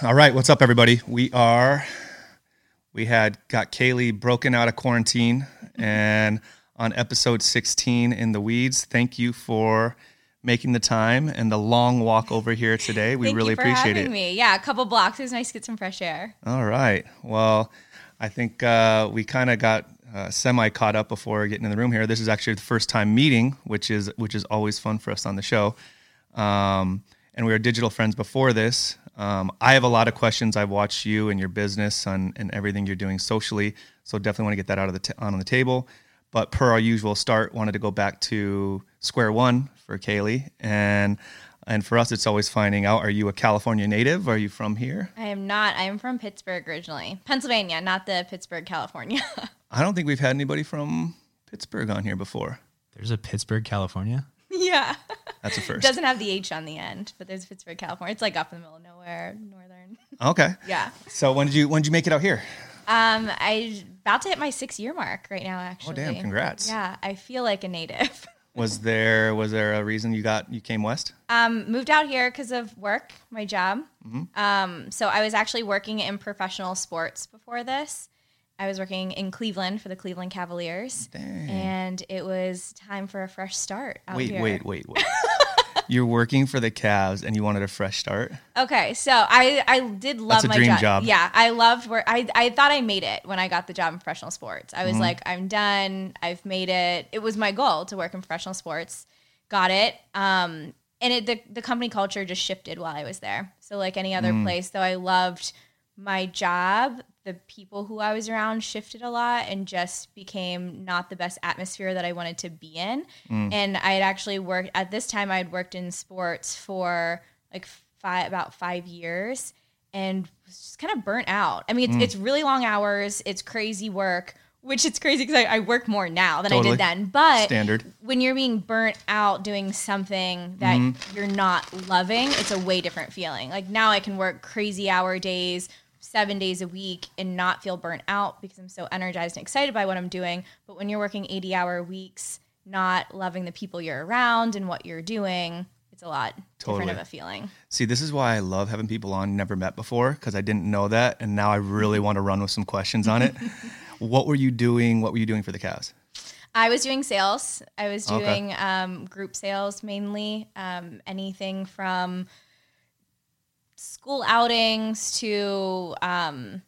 All right, what's up, everybody? We are, we had got Kaylee broken out of quarantine and on episode 16 in the weeds. Thank you for making the time and the long walk over here today. We Thank really you for appreciate having it. Me. Yeah, a couple blocks. It was nice to get some fresh air. All right. Well, I think uh, we kind of got uh, semi caught up before getting in the room here. This is actually the first time meeting, which is which is always fun for us on the show. Um, and we were digital friends before this. Um, I have a lot of questions. I've watched you and your business and, and everything you're doing socially, so definitely want to get that out of the t- on the table. But per our usual start, wanted to go back to square one for Kaylee, and and for us, it's always finding out: Are you a California native? Are you from here? I am not. I am from Pittsburgh originally, Pennsylvania, not the Pittsburg, California. I don't think we've had anybody from Pittsburgh on here before. There's a Pittsburg, California. yeah, That's a first. doesn't have the H on the end, but there's Pittsburg, California. It's like up in the middle of nowhere, northern. Okay. Yeah. So when did you when did you make it out here? Um, I about to hit my six year mark right now. Actually. Oh, damn, congrats. Yeah, I feel like a native. Was there was there a reason you got you came west? Um, moved out here because of work, my job. Mm-hmm. Um, so I was actually working in professional sports before this. I was working in Cleveland for the Cleveland Cavaliers, and it was time for a fresh start. Out Wait, here. wait, wait, wait. You're working for the Cavs and you wanted a fresh start. Okay, so I I did love That's a my dream job. job. Yeah, I loved where I I thought I made it when I got the job in professional sports. I was Mm-hmm. like, I'm done. I've made it. It was my goal to work in professional sports. Got it. Um, and it the the company culture just shifted while I was there. So like any other Mm. place, though I loved my job, the people who I was around shifted a lot and just became not the best atmosphere that I wanted to be in. Mm. And I had actually worked at this time I had worked in sports for like five about five years and was just kind of burnt out. I Mm. mean, it's, it's really long hours, it's crazy work, which it's crazy because I, I work more now than I did then. But Standard. when you're being burnt out doing something that Mm-hmm. you're not loving, it's a way different feeling. Like now I can work crazy hour days, seven days a week, and not feel burnt out because I'm so energized and excited by what I'm doing. But when you're working 80 hour weeks, not loving the people you're around and what you're doing, it's a lot Totally. different of a feeling. See, this is why I love having people on never met before because I didn't know that, and now I really want to run with some questions on it. what were you doing? What were you doing for the Cavs? I was doing sales. I was Okay. doing um, group sales mainly. Um, anything from school outings to um,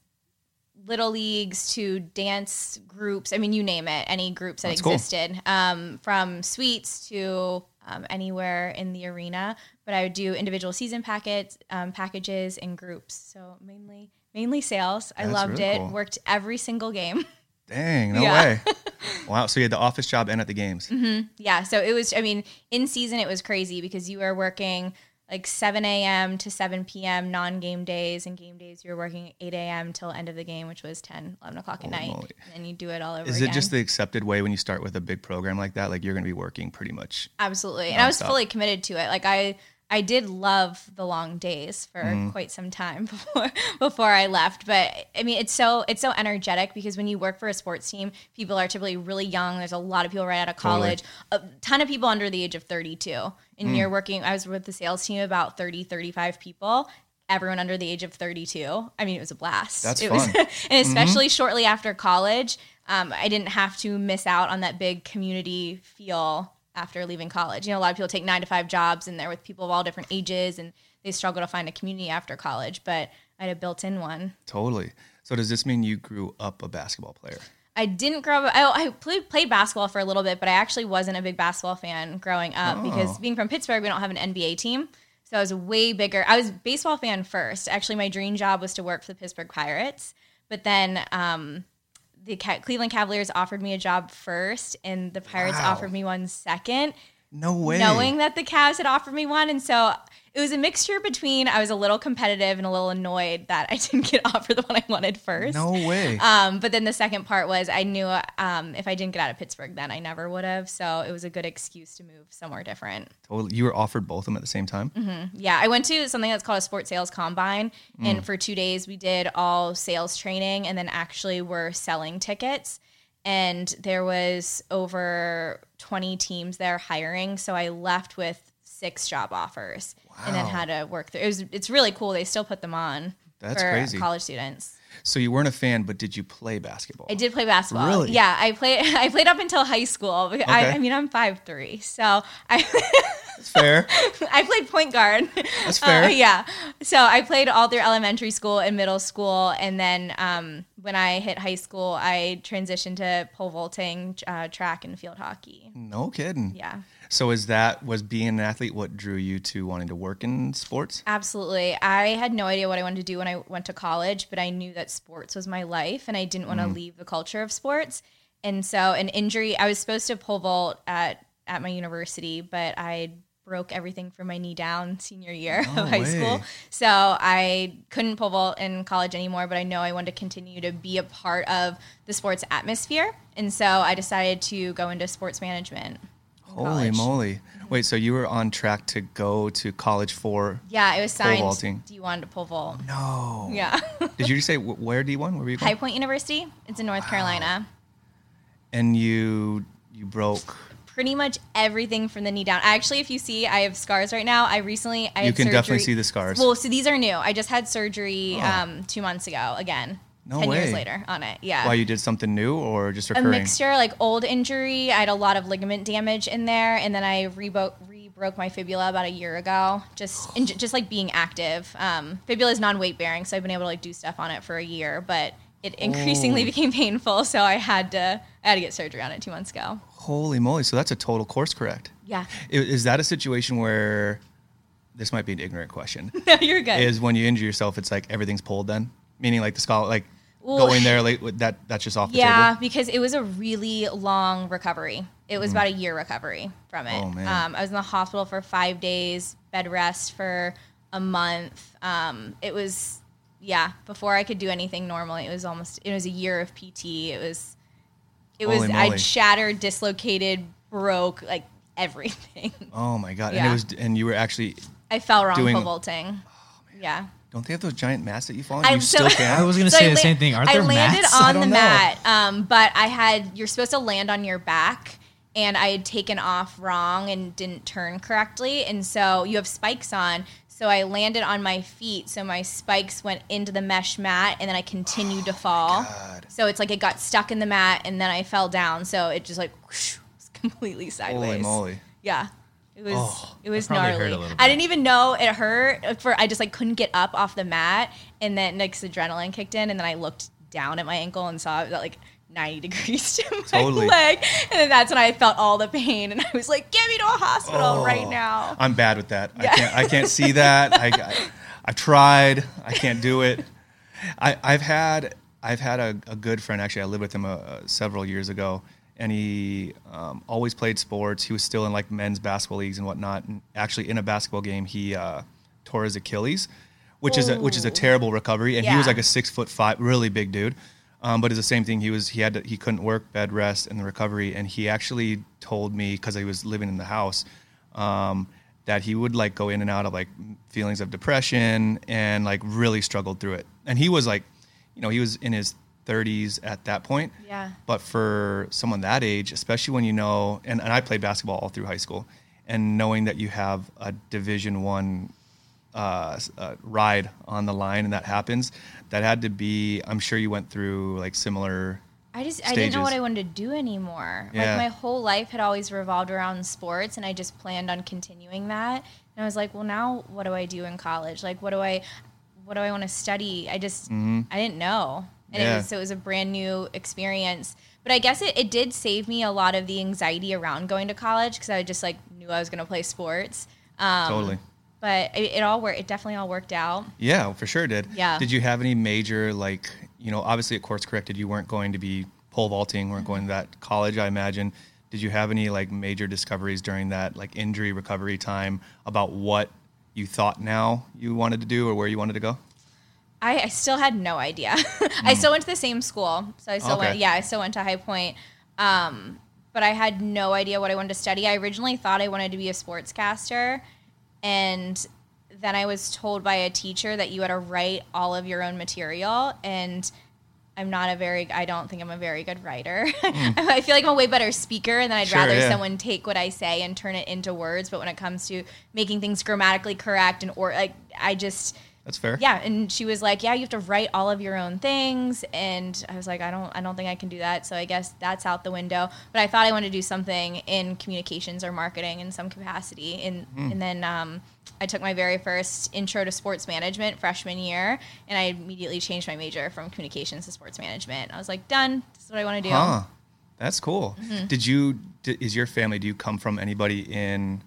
little leagues to dance groups. I mean, you name it. Any groups that That's cool. existed, um, from suites to um, anywhere in the arena. But I would do individual season packets, um, packages, and groups. So mainly, mainly sales. I That's loved really it. cool. Worked every single game. Dang, no Yeah. way. wow. So you had the office job and at the games. Yeah, so it was. I mean, in season it was crazy because you were working like 7 a.m. to 7 p.m. non-game days, and game days you're working 8 a.m. till end of the game, which was 10, 11 o'clock at Holy night, moly. and then you do it all over Is again. it just the accepted way when you start with a big program like that? Like you're going to be working pretty much. Absolutely, and I was fully committed to it. Like I, I did love the long days for Mm-hmm. quite some time before before I left. But I mean, it's so it's so energetic because when you work for a sports team, people are typically really young. There's a lot of people right out of Totally. college, a ton of people under the age of 32, and Mm. you're working. I was with the sales team about 30, 35 people. Everyone under the age of 32. I mean, it was a blast. That's it was, fun. and especially shortly after college, um, I didn't have to miss out on that big community feel after leaving college. You know, a lot of people take nine to five jobs and they're with people of all different ages and they struggle to find a community after college. But I had a built in one. Totally. So does this mean you grew up a basketball player? I didn't grow up. I, I played, played basketball for a little bit, but I actually wasn't a big basketball fan growing up because being from Pittsburgh, we don't have an NBA team. So I was way bigger. I was a baseball fan first. Actually, my dream job was to work for the Pittsburgh Pirates. But then um, the Ca- Cleveland Cavaliers offered me a job first, and the Pirates Wow. offered me one second. No way. knowing that the Cavs had offered me one. And so it was a mixture between I was a little competitive and a little annoyed that I didn't get offered the one I wanted first. No way. Um, but then the second part was I knew um, if I didn't get out of Pittsburgh, then I never would have. So it was a good excuse to move somewhere different. totally. You were offered both of them at the same time? Yeah, I went to something that's called a sports sales combine, and for two days we did all sales training, and then actually were selling tickets. And there was over twenty teams there hiring, so I left with six job offers. And then had to work through. It was it's really cool. They still put them on That's for crazy. college students. So you weren't a fan, but did you play basketball? I did play basketball. Really? Yeah, I played. I played up until high school. I, Okay. I mean, I'm five three, so I That's fair. I played point guard. That's fair. Uh, yeah. So I played all through elementary school and middle school, and then um, when I hit high school, I transitioned to pole vaulting, uh, track, and field hockey. No kidding. Yeah. So is that was being an athlete what drew you to wanting to work in sports? Absolutely. I had no idea what I wanted to do when I went to college, but I knew that sports was my life and I didn't want to leave the culture of sports. And so an injury, I was supposed to pole vault at, at my university, but I broke everything from my knee down senior year No of high way. school. So I couldn't pole vault in college anymore, but I know I wanted to continue to be a part of the sports atmosphere. And so I decided to go into sports management. Holy college. moly. Wait, so you were on track to go to college for Yeah, it was Pole signed. vaulting. Do you want to pole vault? No. Yeah. Did you say where D1? Where were you High? Point University. It's in North Carolina. And you you broke Pretty much everything from the knee down. Actually, if you see, I have scars right now. I recently I You can definitely see the scars. Well, so these are new. I just had surgery Oh. um, two months ago. Again, No ten years later on it. Yeah. Why you did something new or just a mixture, like old injury. I had a lot of ligament damage in there, and then I rebo- re-broke my fibula about a year ago. Just just like being active. Um, fibula is non-weight bearing, so I've been able to like do stuff on it for a year, but it increasingly Oh. became painful, so I had to I had to get surgery on it two months ago. Holy moly. So that's a total course correct. Yeah, Is that a situation where this might be an ignorant question? no, you're good. is when you injure yourself, it's like everything's pulled then? Meaning like the skull, like Well- going there, like with that that's just off the table? yeah, table? because it was a really long recovery. It was about a year recovery from it. Oh, man. Um, I was in the hospital for five days, bed rest for a month. Um, it was, yeah, before I could do anything normally. It was almost, it was a year of PT. It was, it was, Holy moly. I shattered, dislocated, broke, like everything. Oh my god. And it Yeah. was and you were actually I fell wrong Doing- pole vaulting. yeah. don't they have those giant mats that you fall on? I- You so- still can? I was gonna So say I the la- same thing. Aren't I there landed mats? I on the know. mat, um, but I had you're supposed to land on your back, and I had taken off wrong and didn't turn correctly, and so you have spikes on. So I landed on my feet, so my spikes went into the mesh mat, and then I continued to oh fall. God. So it's like it got stuck in the mat, and then I fell down. So it just like whoosh, was completely sideways. Holy moly. Yeah. It was Oh, it was that probably hurt gnarly. I didn't even know it hurt for I just like couldn't get up off the mat and then like adrenaline kicked in and then I looked down at my ankle and saw it was like 90 degrees to my Totally. leg and then that's when I felt all the pain and I was like get me to a hospital Oh, right now. I'm bad with that. I can't I can't see that. I, I I've tried. I can't do it. I I've had I've had a, a good friend actually. I lived with him uh, several years ago, and he um, always played sports. He was still in like men's basketball leagues and whatnot. And actually, in a basketball game, he uh, tore his Achilles, which is a, which is a terrible recovery. And he was like a six foot five, really big dude. Um, but it's the same thing. He was he had to, he couldn't work, bed rest, and the recovery. And he actually told me because he was living in the house um, that he would like go in and out of like feelings of depression and like really struggled through it. And he was like, you know, he was in his 30s at that point. Yeah. But for someone that age, especially when you know, and, and I played basketball all through high school, and knowing that you have a Division One uh, uh, ride on the line and that happens, that had to be. I'm sure you went through like similar. I just I didn't know what I wanted to do anymore. Yeah. Like my whole life had always revolved around sports and I just planned on continuing that. And I was like, well now what do I do in college? Like what do I what do I want to study? I just I didn't know. And Yeah. it was so it was a brand new experience. But I guess it, it did save me a lot of the anxiety around going to college because I just like knew I was going to play sports. Um, Totally. But it, it all worked. It definitely all worked out. Yeah, for sure did. Yeah. Did you have any major like you know obviously at course corrected you weren't going to be pole vaulting, weren't going to that college I imagine. Did you have any like major discoveries during that like injury recovery time about what you thought now you wanted to do or where you wanted to go? I, I still had no idea. I still went to the same school, so I still Okay. went. Yeah, I still went to High Point, um, but I had no idea what I wanted to study. I originally thought I wanted to be a sportscaster, and then I was told by a teacher that you had to write all of your own material, and I'm not a very. I don't think I'm a very good writer. I feel like I'm a way better speaker, and then I'd Sure, rather yeah. someone take what I say and turn it into words. But when it comes to making things grammatically correct and or like, I just That's fair. yeah. And she was like, "Yeah, you have to write all of your own things." And I was like, "I don't. I don't think I can do that." So I guess that's out the window. But I thought I wanted to do something in communications or marketing in some capacity. And Hmm. and then um, I took my very first intro to sports management freshman year, and I immediately changed my major from communications to sports management. I was like, "Done. This is what I want to do." Huh. That's cool. Mm-hmm. Did you? is your family? Do you come from anybody in?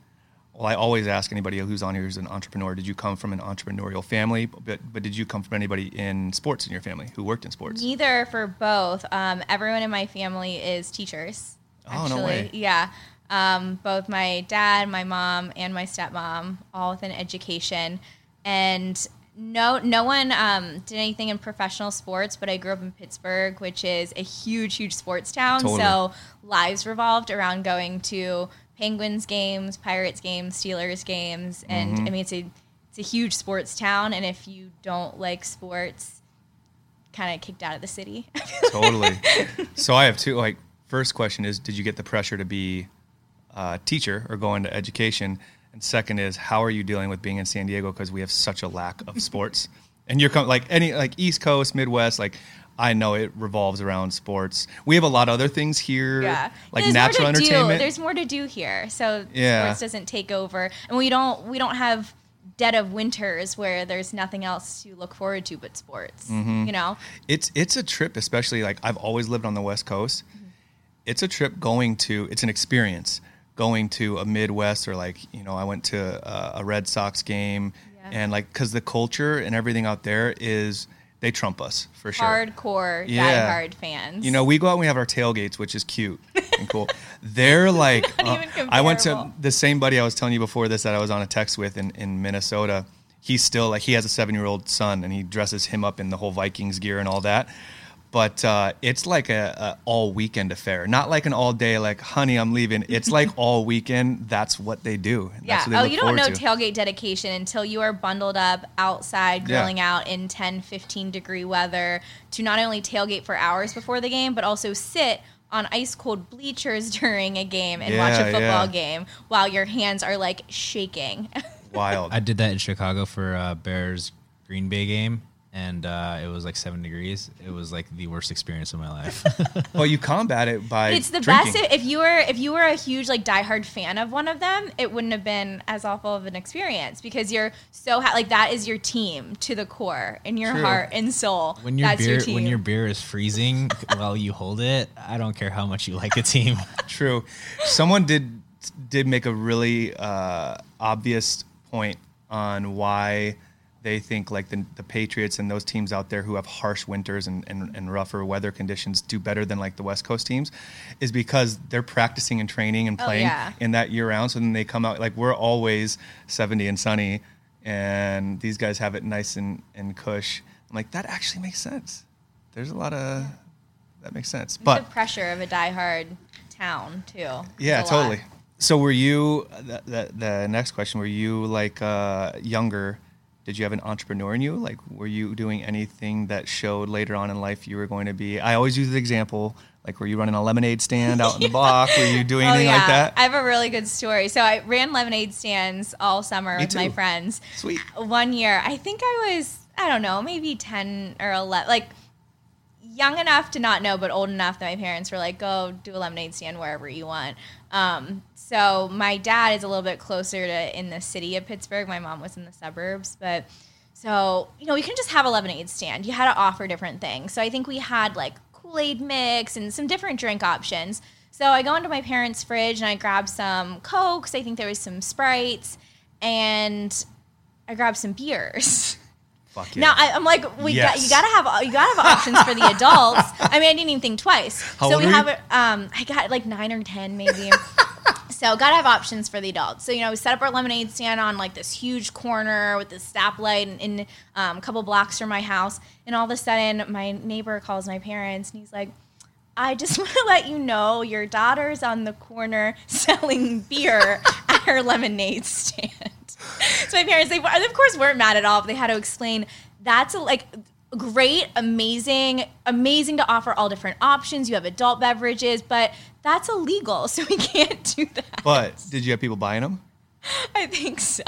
Well, I always ask anybody who's on here who's an entrepreneur. Did you come from an entrepreneurial family? But but did you come from anybody in sports in your family who worked in sports? Neither for both. Um, everyone in my family is teachers. Oh, no way. Yeah. Um, both my dad, my mom, and my stepmom, all within education. And no, no one um, did anything in professional sports, but I grew up in Pittsburgh, which is a huge, huge sports town. Totally. So lives revolved around going to Penguins games, Pirates games, Steelers games, and Mm-hmm. I mean it's a it's a huge sports town. And if you don't like sports, kind of kicked out of the city. totally. So I have two. Like, first question is, did you get the pressure to be a teacher or go into education? And second is, how are you dealing with being in San Diego because we have such a lack of sports? And you're com- like any like East Coast, Midwest, like. I know it revolves around sports. We have a lot of other things here, Yeah, like There's natural entertainment. Do. There's more to do here, so Yeah. sports doesn't take over, and we don't we don't have dead of winters where there's nothing else to look forward to but sports. Mm-hmm. You know, it's it's a trip especially like i've always lived on the west coast it's a trip going to it's an experience going to a midwest or like you know i went to a, a red sox game Yeah. and like because the culture and everything out there is they trump us for sure hardcore Yeah. diehard fans. you know, we go out and we have our tailgates, which is cute and cool. They're like, uh, even I went to the same buddy I was telling you before this that I was on a text with in, in Minnesota. He's still like, he has a seven year old son and he dresses him up in the whole Vikings gear and all that. But uh, it's like a, a all weekend affair, not like an all day. Like, honey, I'm leaving. It's like all weekend. That's what they do. That's yeah. what they Oh, you don't know to. tailgate dedication until you are bundled up outside, Yeah. grilling out in 10, 15 degree weather to not only tailgate for hours before the game, but also sit on ice cold bleachers during a game and watch a football yeah. game while your hands are like shaking. Wild. I did that in Chicago for uh, Bears Green Bay game, and uh, it was like seven degrees. It was like the worst experience of my life. well, you combat it by it's the drinking. best if, if you were if you were a huge like diehard fan of one of them it wouldn't have been as awful of an experience because you're so ha- like that is your team to the core in your True. heart and soul when your that's beer your team when your beer is freezing while you hold it, I don't care how much you like the team. True. Someone did did make a really uh, obvious point on why they think like the, the Patriots and those teams out there who have harsh winters and, and, and rougher weather conditions do better than like the West Coast teams is because they're practicing and training and Oh, playing yeah. in that year round. So then they come out like we're always 70 and sunny and these guys have it nice and, and cush. I'm like, that actually makes sense. There's a lot of that makes sense. It's But the pressure of a diehard town too yeah, a lot. totally. So were you the, the, the next question? Were you like uh, younger? Did you have an entrepreneur in you? Like, were you doing anything that showed later on in life you were going to be? I always use the example. Like, were you running a lemonade stand out in the block? Were you doing Oh anything yeah, like that? I have a really good story. So I ran lemonade stands all summer Me with my friends. Sweet. One year, I think I was I don't know, maybe ten or eleven, like young enough to not know, but old enough that my parents were like, "Go do a lemonade stand wherever you want." Um, so my dad is a little bit closer to in the city of Pittsburgh. My mom was in the suburbs, but so you know, you can just have a lemonade stand. You had to offer different things. So I think we had like Kool Aid mix and some different drink options. So I go into my parents' fridge and I grab some cokes. I think there was some sprites, and I grab some beers. Fuck yeah. Now I, I'm like, we got, you gotta have you gotta have options for the adults. I mean, I didn't even think twice. How so we have it. Um, I got like nine or ten maybe. so gotta have options for the adults. So you know, we set up our lemonade stand on like this huge corner with this stoplight in, in um, a couple blocks from my house, and all of a sudden, my neighbor calls my parents, and he's like. I just want to let you know your daughter's on the corner selling beer at her lemonade stand. So my parents, they of course weren't mad at all, but they had to explain that's a, like great, amazing, amazing to offer all different options. You have adult beverages, but that's illegal, so we can't do that. But did you have people buying them? I think so.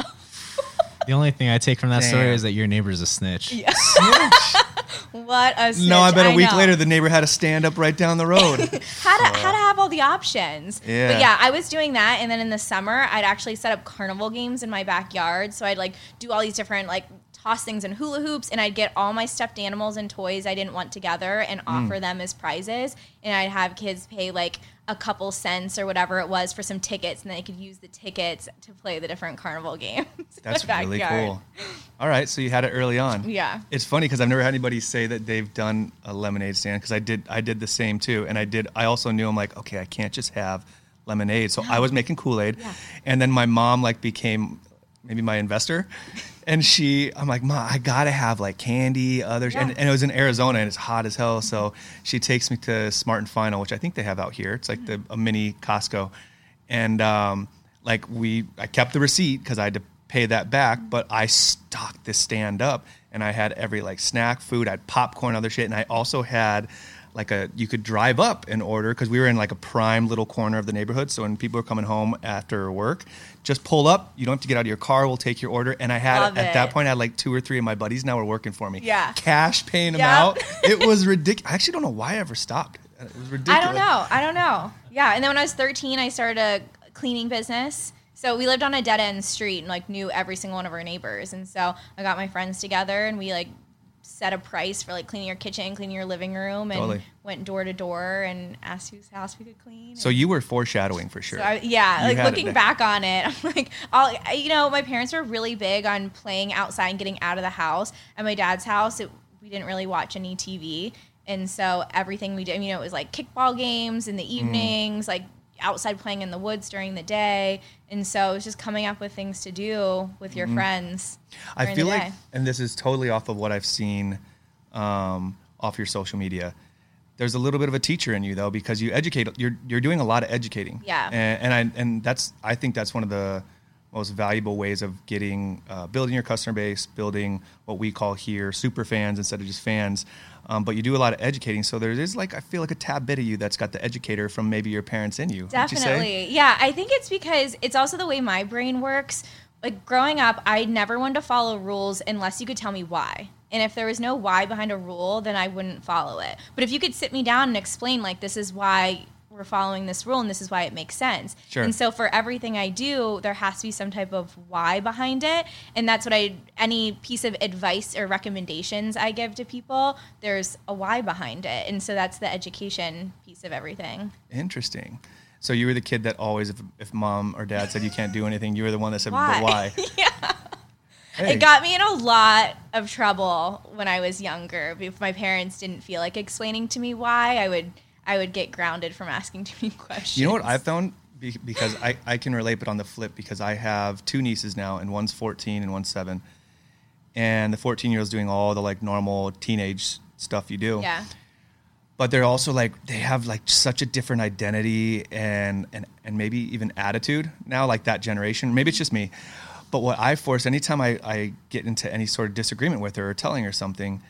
The only thing I take from that story is that your neighbor's a snitch. What a snitch. No, I bet a week know. later the neighbor had to stand up right down the road. how to how to have all the options. Yeah. But yeah, I was doing that, and then in the summer, I'd actually set up carnival games in my backyard. So I'd like do all these different like toss things and hula hoops, and I'd get all my stuffed animals and toys I didn't want together and Mm. offer them as prizes. And I'd have kids pay like a couple cents or whatever it was for some tickets, and they could use the tickets to play the different carnival games. That's really cool. All right, so you had it early on. Yeah. It's funny because I've never had anybody say that they've done a lemonade stand because I did. I did the same too, and I did. I also knew I'm like, okay, I can't just have lemonade, so I was making Kool Aid, Yeah. and then my mom like became maybe my investor, and she, I'm like, ma, I gotta have like candy, others, and, Yeah. and it was in Arizona and it's hot as hell, so she takes me to Smart and Final, which I think they have out here. It's like the a mini Costco, and um, like we, I kept the receipt because I had to pay that back, but I stocked this stand up and I had every like snack, food, I had popcorn, other shit, and I also had like a you could drive up and order because we were in like a prime little corner of the neighborhood. So when people are coming home after work, just pull up. You don't have to get out of your car. We'll take your order. And I had Love at that point I had like two or three of my buddies now were working for me. Yeah. cash paying them out. It was ridiculous. I actually don't know why I ever stopped. It was ridiculous. I don't know. I don't know. Yeah, and then when I was 13, I started a cleaning business. So we lived on a dead end street and like knew every single one of our neighbors. And so I got my friends together and we like set a price for like cleaning your kitchen, cleaning your living room, and Totally. went door to door and asked whose house we could clean. So you were foreshadowing for sure. So I, yeah, You like looking back on it, I'm like, all I- you know, my parents were really big on playing outside and getting out of the house. At my dad's house, it, we didn't really watch any TV, and so everything we did, you know, it was like kickball games in the Mm. evenings, like outside playing in the woods during the day, and so it was just coming up with things to do with your friends. Mm-hmm. I feel like, and this is totally off of what I've seen um, off your social media. There's a little bit of a teacher in you though, because you educate. You're you're doing a lot of educating. Yeah. And, and I and that's I think that's one of the most valuable ways of getting uh, building your customer base, building what we call here super fans instead of just fans. Um, but you do a lot of educating, so there is like I feel like a tad bit of you that's got the educator from maybe your parents in you. Would you? Definitely. Yeah, I think it's because it's also the way my brain works. Like growing up, I never wanted to follow rules unless you could tell me why. And if there was no why behind a rule, then I wouldn't follow it. But if you could sit me down and explain, like, this is why we're following this rule and this is why it makes sense. Sure. And so for everything I do, there has to be some type of why behind it. And that's what I, any piece of advice or recommendations I give to people, there's a why behind it. And so that's the education piece of everything. Interesting. So you were the kid that always, if, if mom or dad said you can't do anything, you were the one that said, Why? "But why?" yeah. Hey. It got me in a lot of trouble when I was younger. If my parents didn't feel like explaining to me why, I would I would get grounded from asking too many questions. You know what I've found because I, I can relate, but on the flip, because I have two nieces now, and one's 14 and one's seven, and the 14 year old's doing all the like normal teenage stuff you do. Yeah. But they're also like they have like such a different identity and and and maybe even attitude now, like that generation. Maybe it's just me, but what I force anytime I, I get into any sort of disagreement with her or telling her something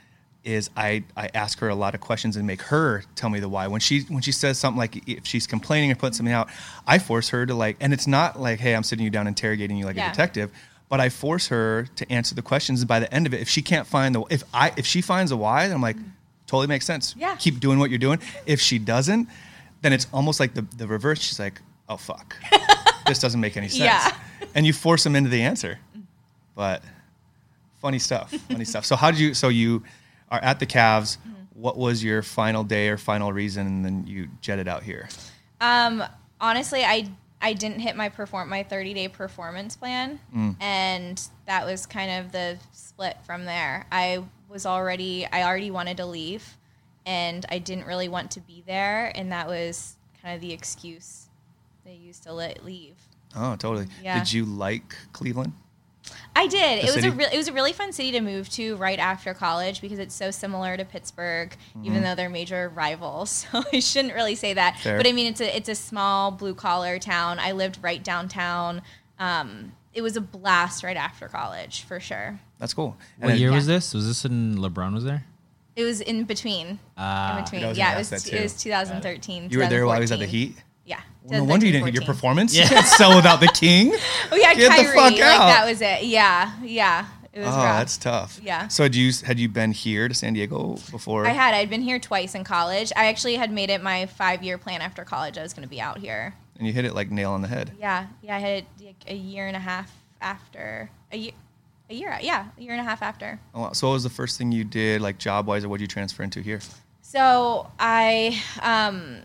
is I, I ask her a lot of questions and make her tell me the why. When she when she says something like if she's complaining or putting something out, I force her to like and it's not like, hey, I'm sitting you down interrogating you like Yeah. a detective, but I force her to answer the questions and by the end of it, if she can't find the if I if she finds a why, then I'm like, totally makes sense. Yeah. Keep doing what you're doing. If she doesn't, then it's almost like the, the reverse. She's like, oh fuck. this doesn't make any sense. Yeah. And you force them into the answer. But funny stuff. Funny stuff. So how did you so you are at the Cavs. Mm-hmm. What was your final day or final reason and then you jetted out here? Um, honestly, I I didn't hit my perform my 30 day performance plan, Mm. and that was kind of the split from there. I was already I already wanted to leave, and I didn't really want to be there, and that was kind of the excuse they used to let leave. Oh, totally. Yeah. Did you like Cleveland? I did. The it was city? a re- it was a really fun city to move to right after college because it's so similar to Pittsburgh, even though they're major rivals. So I shouldn't really say that. Mm-hmm. Fair. But I mean, it's a it's a small blue collar town. I lived right downtown. Um, it was a blast right after college for sure. That's cool. What then- year Yeah. was this? Was this when LeBron was there? It was in between. Ah. in between. I was Yeah, it was it was 2013. You were there while I was at the Heat. Yeah. No wonder you didn't get your 2013, 14. performance. You can't sell without the king. Oh yeah, Get the Kyrie. fuck like that was it. Yeah, yeah. It was Oh, rough. that's tough. Yeah. So had you had you been here to San Diego before? I had. I'd been here twice in college. I actually had made it my five year plan after college. I was going to be out here. and you hit it like nail on the head. Yeah, yeah. I had it like a year and a half after a year. A year, yeah, a year and a half after. Oh, wow. So what was the first thing you did, like job wise, or what did you transfer into here? So I, um,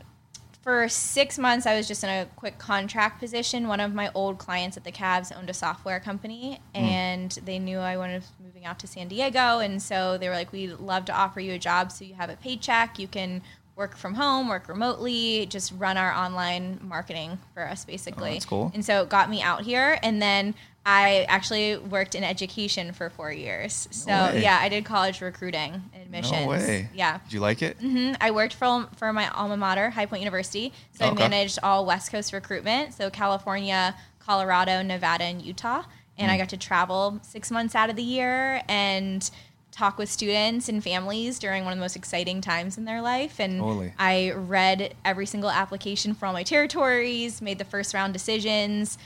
for six months, I was just in a quick contract position. One of my old clients at the Cavs owned a software company, hmm. and they knew I wanted moving out to San Diego, and so they were like, "We'd love to offer you a job, so you have a paycheck. You can work from home, work remotely, just run our online marketing for us, oh, basically." that's cool. And so it got me out here, and then. I actually worked in education for four years. So way. yeah, I did college recruiting and admissions. No way. Yeah. Did you like it? hmm I worked for for my alma mater, High Point University. So Okay. I managed all West Coast recruitment, so California, Colorado, Nevada, and Utah. And I got to travel six months out of the year and talk with students and families during one of the most exciting times in their life. And Totally. I read every single application for all my territories, made the first round decisions,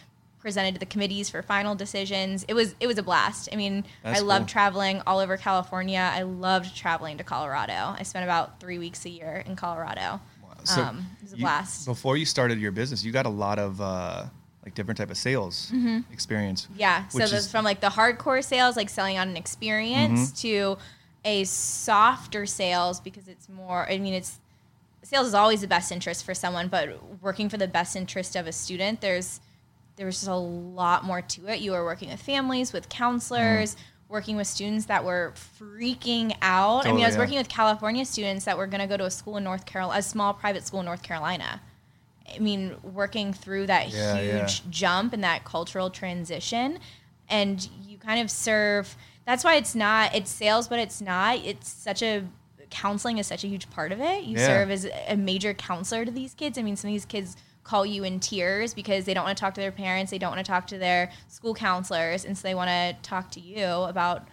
presented to the committees for final decisions. It was it was a blast. I mean, That's I loved cool. traveling all over California. I loved traveling to Colorado. I spent about three weeks a year in Colorado. Wow. So um, it was a you- blast. Before you started your business, you got a lot of uh, like different type of sales experience. Mm-hmm. Yeah. So from like the hardcore sales, like selling on an experience, Mm-hmm. to a softer sales because it's more. I mean, it's sales is always the best interest for someone, but working for the best interest of a student, there's there's just a lot more to it. You were working with families, with counselors. Mm-hmm. Working with students that were freaking out. I oh, mean, I was yeah. working with California students that were going to go to a school in North Carolina, a small private school in North Carolina. I mean, working through that Yeah, huge yeah. jump and that cultural transition and you kind of serve that's why it's not it's sales but it's not it's such a counseling is such a huge part of it you serve as a major counselor to these kids i mean some of these kids call you in tears because they don't want to talk to their parents they don't want to talk to their school counselors and so they want to talk to you about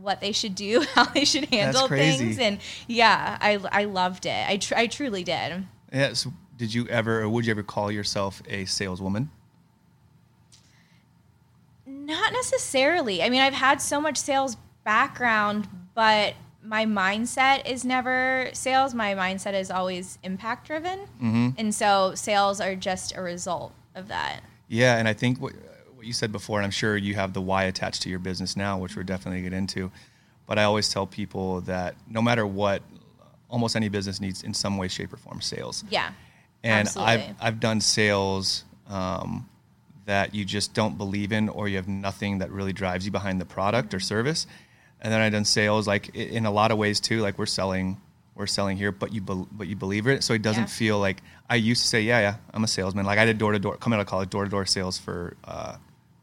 what they should do how they should handle things and yeah i, I loved it I, tr- I truly did Yeah. So did you ever, or would you ever call yourself a saleswoman? Not necessarily. I mean, I've had so much sales background, but my mindset is never sales. My mindset is always impact driven. Mm-hmm. And so sales are just a result of that. Yeah, and I think what what you said before, and I'm sure you have the why attached to your business now, which we're definitely get into. But I always tell people that no matter what, almost any business needs in some way, shape, or form sales. Yeah. and absolutely. I've I've done sales um, that you just don't believe in, or you have nothing that really drives you behind the product or service. And then I've done sales like in a lot of ways too, like we're selling we're selling here, but you bel but you believe it, so it doesn't Yeah. feel like I used to say, yeah, yeah, I'm a salesman. Like I did door to door, coming out of college, door to door sales for. Uh,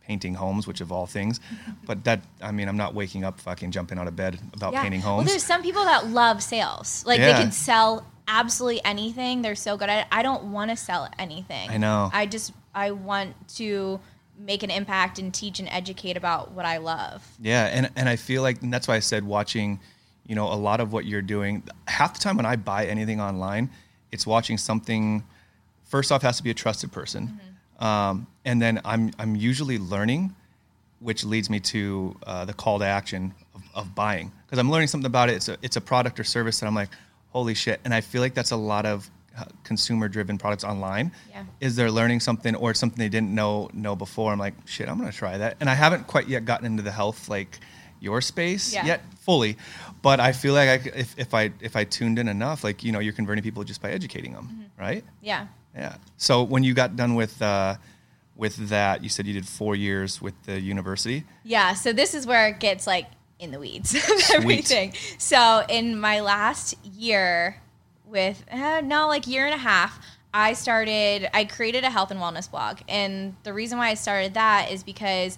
painting homes which of all things but that i mean i'm not waking up fucking jumping out of bed about painting homes. Well, there's some people that love sales. Like Yeah. they can sell absolutely anything. They're so good at it. I don't want to sell anything. I know. I just I want to make an impact and teach and educate about what I love. Yeah, and and I feel like and that's why I said watching, you know, a lot of what you're doing. Half the time when I buy anything online, it's watching something. First off, has to be a trusted person, um, and then I'm I'm usually learning, which leads me to uh, the call to action of, of buying because I'm learning something about it. It's a it's a product or service that I'm like, holy shit, and I feel like that's a lot of consumer driven products online Yeah. is they're learning something or something they didn't know know before i'm like shit i'm gonna try that and i haven't quite yet gotten into the health like your space Yeah. yet fully but i feel like I, if, if i if i tuned in enough like you know you're converting people just by educating them Mm-hmm. right Yeah. yeah so when you got done with uh with that you said you did four years with the university Yeah, so this is where it gets like in the weeds of everything. So in my last year with uh, no like year and a half, I started I created a health and wellness blog. And the reason why I started that is because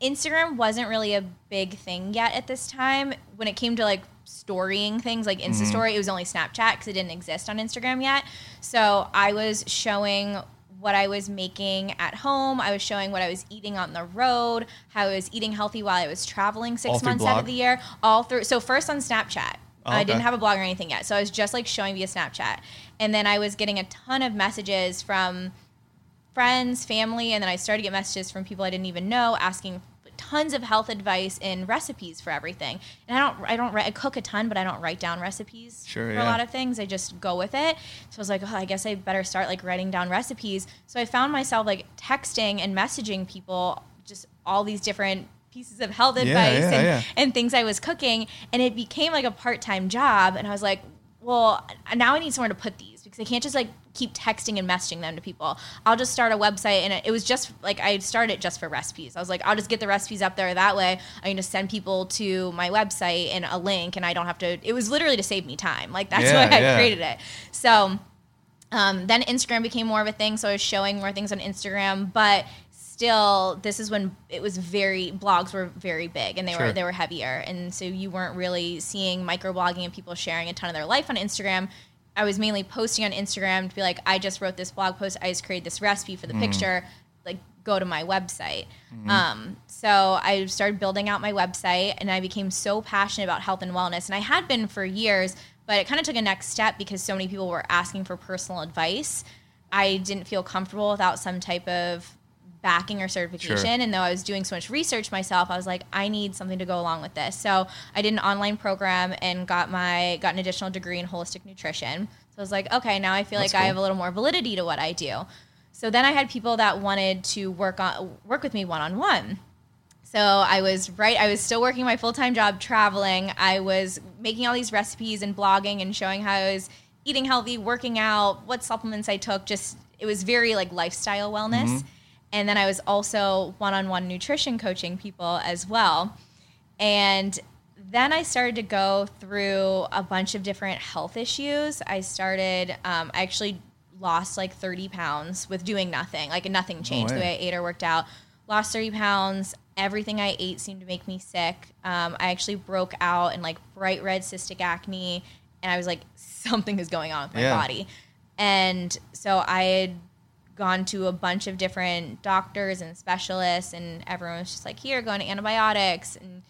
Instagram wasn't really a big thing yet at this time when it came to like storying things like Insta story it was only Snapchat cuz it didn't exist on Instagram yet. So I was showing what I was making at home. I was showing what I was eating on the road, how I was eating healthy while I was traveling six months out of the year, all through. So first on Snapchat, Oh, I okay. didn't have a blog or anything yet. So I was just like showing via Snapchat. And then I was getting a ton of messages from friends, family, and then I started to get messages from people I didn't even know asking tons of health advice and recipes for everything. And I don't I don't write, I cook a ton, but I don't write down recipes Sure, for yeah. a lot of things. I just go with it. So I was like, oh, I guess I better start like writing down recipes. So I found myself like texting and messaging people just all these different pieces of health advice yeah, and, yeah. and things I was cooking. And it became like a part time job. And I was like, well, now I need somewhere to put these because I can't just like keep texting and messaging them to people. I'll just start a website, and it, it was just like I started just for recipes. I was like, I'll just get the recipes up there that way. I can just send people to my website and a link, and I don't have to. It was literally to save me time. Like that's Yeah, why I yeah. created it. So um, then Instagram became more of a thing, so I was showing more things on Instagram, but still this is when it was very blogs were very big and they Sure. were they were heavier and so you weren't really seeing microblogging and people sharing a ton of their life on Instagram. I was mainly posting on Instagram to be like, I just wrote this blog post, I just created this recipe for the picture, like go to my website. Um, so I started building out my website and I became so passionate about health and wellness. And I had been for years, but it kind of took a next step because so many people were asking for personal advice. I didn't feel comfortable without some type of backing or certification. Sure. And though I was doing so much research myself, I was like, I need something to go along with this. So I did an online program and got my got an additional degree in holistic nutrition. So I was like, okay, now I feel That's like I have a little more validity to what I do. So then I had people that wanted to work on work with me one on one. So I was right. I was still working my full time job, traveling. I was making all these recipes and blogging and showing how I was eating healthy, working out, what supplements I took. Just it was very like lifestyle wellness. Mm-hmm. And then I was also one on one nutrition coaching people as well. And then I started to go through a bunch of different health issues. I started, um, I actually lost like 30 pounds with doing nothing. Like nothing changed the way. way I ate or worked out. Lost 30 pounds. Everything I ate seemed to make me sick. Um, I actually broke out in like bright red cystic acne. And I was like, something is going on with my Yeah. body. And so I had gone to a bunch of different doctors and specialists, and everyone was just like, "Here, going to antibiotics." And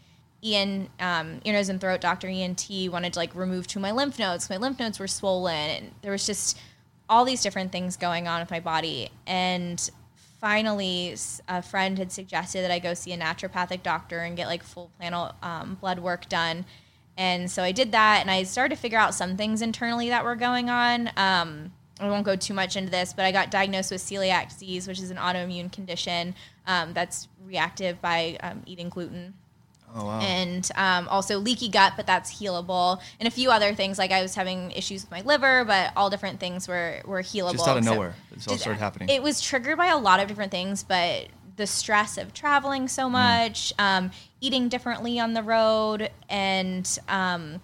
Ian, um, ear, nose, and throat doctor ENT wanted to like remove two of my lymph nodes. My lymph nodes were swollen, and there was just all these different things going on with my body. And finally, a friend had suggested that I go see a naturopathic doctor and get like full panel um, blood work done. And so I did that, and I started to figure out some things internally that were going on. Um, I won't go too much into this, but I got diagnosed with celiac disease, which is an autoimmune condition um, that's reactive by um, eating gluten Oh wow. and um, also leaky gut, but that's healable, and a few other things like I was having issues with my liver, but all different things were were healable. Just out of So- nowhere, this all started happening. It was triggered by a lot of different things, but the stress of traveling so Mm. much, um, eating differently on the road, and um,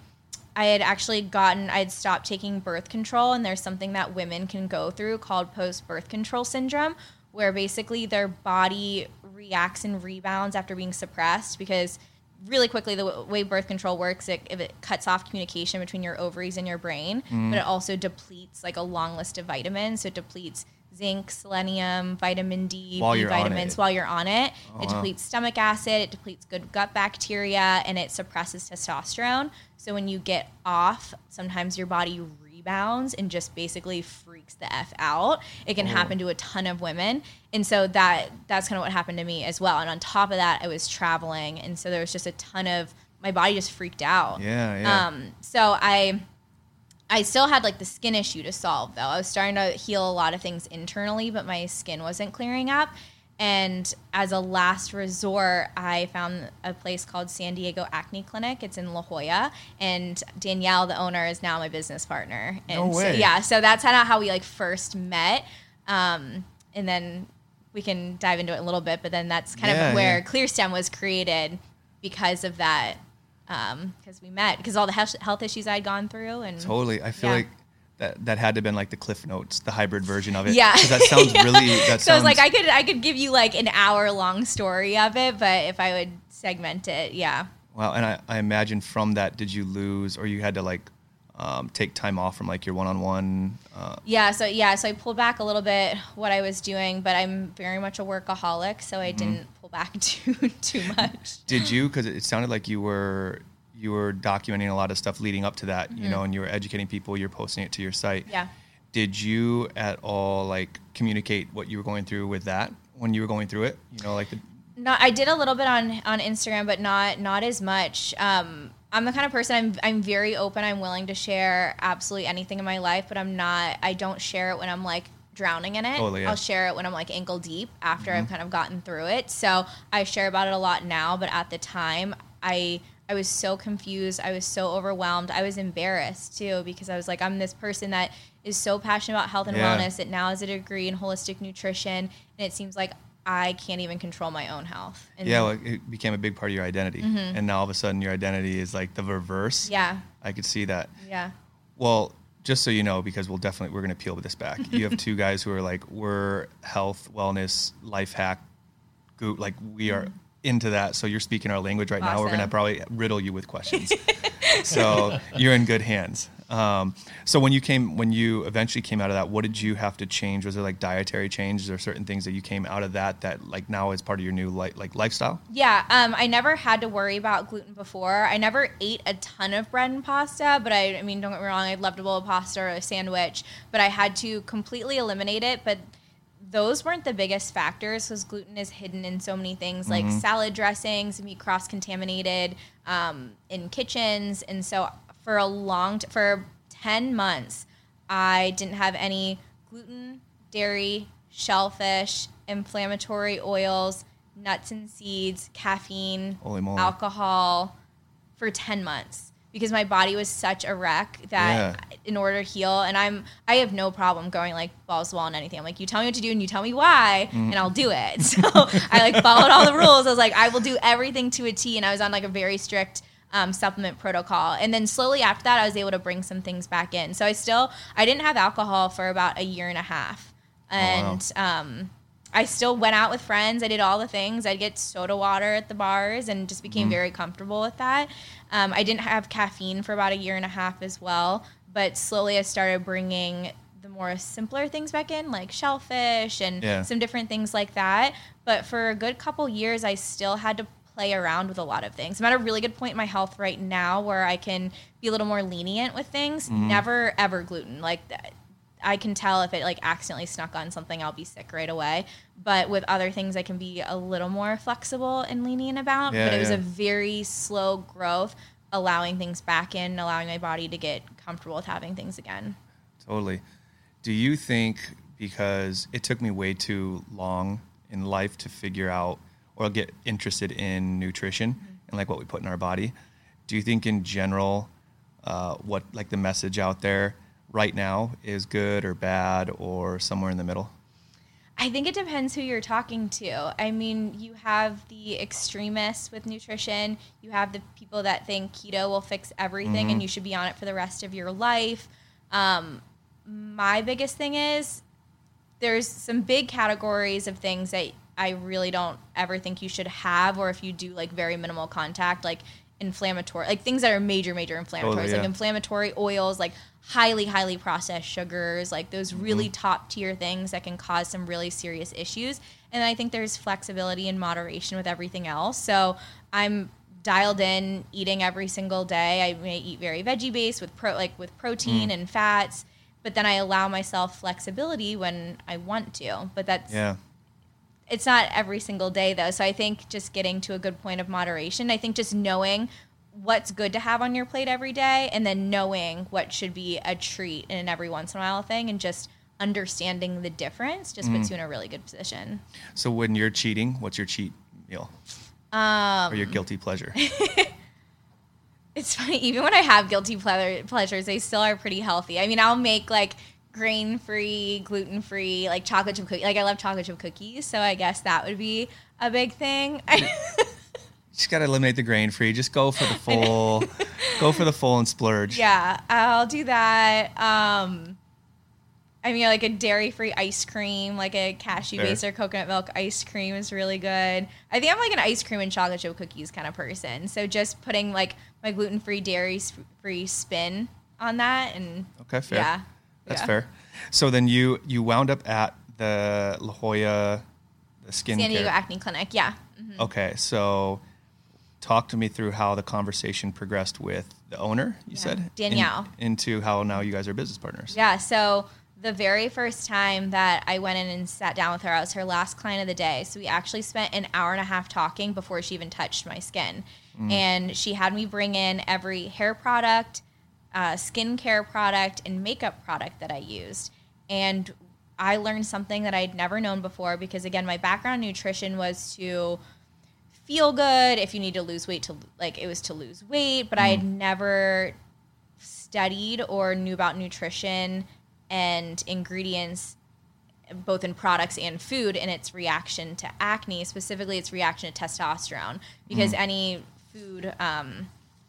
I had actually gotten, I'd stopped taking birth control, and there's something that women can go through called post birth control syndrome, where basically their body reacts and rebounds after being suppressed because really quickly the w- way birth control works it, if it cuts off communication between your ovaries and your brain Mm. but it also depletes like a long list of vitamins so it depletes zinc selenium vitamin d While b vitamins while you're on it Oh, it wow. depletes stomach acid it depletes good gut bacteria and it suppresses testosterone so when you get off sometimes your body rebounds and just basically freaks the f out it can Oh. happen to a ton of women and so that that's kind of what happened to me as well and on top of that i was traveling and so there was just a ton of my body just freaked out yeah, yeah. um, so I I still had like the skin issue to solve though. I was starting to heal a lot of things internally, but my skin wasn't clearing up. And as a last resort, I found a place called San Diego Acne Clinic. It's in La Jolla, and Danielle, the owner, is now my business partner. And No so- way. yeah, so that's kind of how we like first met. Um, and then we can dive into it a little bit, but then that's kind Yeah, of where yeah. ClearStem was created because of that. Because we met, because all the health health issues I'd gone through, and Totally. I feel Yeah. like that that had to have been like the Cliff Notes, the hybrid version of it. Yeah. 'Cause that sounds Yeah. really. That so I was like, I could I could give you like an hour long story of it, but if I would segment it, yeah. wow. And I, I imagine from that, did you lose, or you had to like um, take time off from like your one-on-one? Uh, Yeah, so yeah, so I pulled back a little bit what I was doing, but I'm very much a workaholic, so Mm-hmm. I didn't pull back too too much. did you? Because it sounded like you were you were documenting a lot of stuff leading up to that, you know, and you were educating people. You're posting it to your site. Mm-hmm. Yeah. Did you at all like communicate what you were going through with that when you were going through it? You know, like the, Not I did a little bit on on Instagram, but not not as much. Um, I'm the kind of person I'm I'm very open. I'm willing to share absolutely anything in my life, but I'm not. I don't share it when I'm like drowning in it. Totally, yeah. I'll share it when I'm like ankle deep after I've kind of gotten through it. So I share about it a lot now, but at the time, I I was so confused. I was so overwhelmed. I was embarrassed too because I was like, I'm this person that is so passionate about health and Yeah. wellness that now has a degree in holistic nutrition, and it seems like I can't even control my own health. And yeah, well, it became a big part of your identity, and now all of a sudden your identity is like the reverse. Mm-hmm. yeah, I could see that. yeah. Well, just so you know, because we'll definitely we're going to peel this back. You have two guys who are like we're health, wellness, life hack. Like we are into that. So you're speaking our language right now. We're going to probably riddle you with questions. so you're in good hands. Um, so when you came, when you eventually came out of that, what did you have to change? Was there like dietary changes or certain things that you came out of that that like now is part of your new li- like lifestyle? Yeah, um, I never had to worry about gluten before. I never ate a ton of bread and pasta, but I, I mean, don't get me wrong, I loved a bowl of pasta or a sandwich, but I had to completely eliminate it. But those weren't the biggest factors because gluten is hidden in so many things like salad dressings, can be cross contaminated um, in kitchens. And so for a long, t- for 10 months, I didn't have any gluten, dairy, shellfish, inflammatory oils, nuts and seeds, caffeine, alcohol for 10 months because my body was such a wreck that in order to heal and I'm I have no problem going like balls to wall and anything. I'm like you tell me what to do and you tell me why Mm. and I'll do it. So I like followed all the rules. I was like I will do everything to a T and I was on like a very strict um, supplement protocol. And then slowly after that I was able to bring some things back in. So I still I didn't have alcohol for about a year and a half. Oh, wow. And um I still went out with friends. I did all the things. I'd get soda water at the bars and just became very comfortable with that. Um, I didn't have caffeine for about a year and a half as well, but slowly I started bringing the more simpler things back in, like shellfish and Yeah. some different things like that. But for a good couple years, I still had to play around with a lot of things. I'm at a really good point in my health right now where I can be a little more lenient with things. Never ever gluten. Like that. I can tell if it like accidentally snuck on something, I'll be sick right away. But with other things, I can be a little more flexible and lenient about. Yeah, but it was yeah. a very slow growth, allowing things back in, allowing my body to get comfortable with having things again. Totally. Do you think because it took me way too long in life to figure out or get interested in nutrition and like what we put in our body? Do you think in general, uh, what like the message out there right now is good or bad or somewhere in the middle? I think it depends who you're talking to. I mean, you have the extremists with nutrition. You have the people that think keto will fix everything and you should be on it for the rest of your life. Um, my biggest thing is there's some big categories of things that I really don't ever think you should have, or if you do like very minimal contact, like inflammatory, like things that are major, major inflammatories, Totally, like inflammatory oils, like highly, highly processed sugars, like those Mm-hmm. really top tier things that can cause some really serious issues. And I think there's flexibility and moderation with everything else. So I'm dialed in eating every single day. I may eat very veggie based with pro like with Mm. protein and fats, but then I allow myself flexibility when I want to. But that's Yeah. It's not every single day though. So I think just getting to a good point of moderation. I think just knowing what's good to have on your plate every day and then knowing what should be a treat and an every once in a while thing and just understanding the difference just Mm. puts you in a really good position. So when you're cheating, what's your cheat meal? Um, or your guilty pleasure? It's funny, even when I have guilty ple- pleasures, they still are pretty healthy. I mean, I'll make like grain free, gluten free, like chocolate chip cookies. Like I love chocolate chip cookies, so I guess that would be a big thing. Just got to eliminate the grain free. Just go for the full, go for the full and splurge. yeah, I'll do that. Um, I mean, like a dairy free ice cream, like a cashew based or coconut milk ice cream is really good. I think I'm like an ice cream and chocolate chip cookies kind of person. So just putting like my gluten free, dairy free spin on that, and Okay, fair. yeah, That's yeah. fair. So then you you wound up at the La Jolla, the skin San Diego care. Acne Clinic. Yeah. Mhm. Okay, so talk to me through how the conversation progressed with the owner. You Yeah, said in- Danielle. into how now you guys are business partners. Yeah. So the very first time that I went in and sat down with her, I was her last client of the day. So we actually spent an hour and a half talking before she even touched my skin. And she had me bring in every hair product, uh, skincare product, and makeup product that I used. And I learned something that I'd never known before because, again, my background in nutrition was to feel good. If you need to lose weight, to like it was to lose weight, but I had never studied or knew about nutrition and ingredients both in products and food and its reaction to acne specifically its reaction to testosterone because any food um,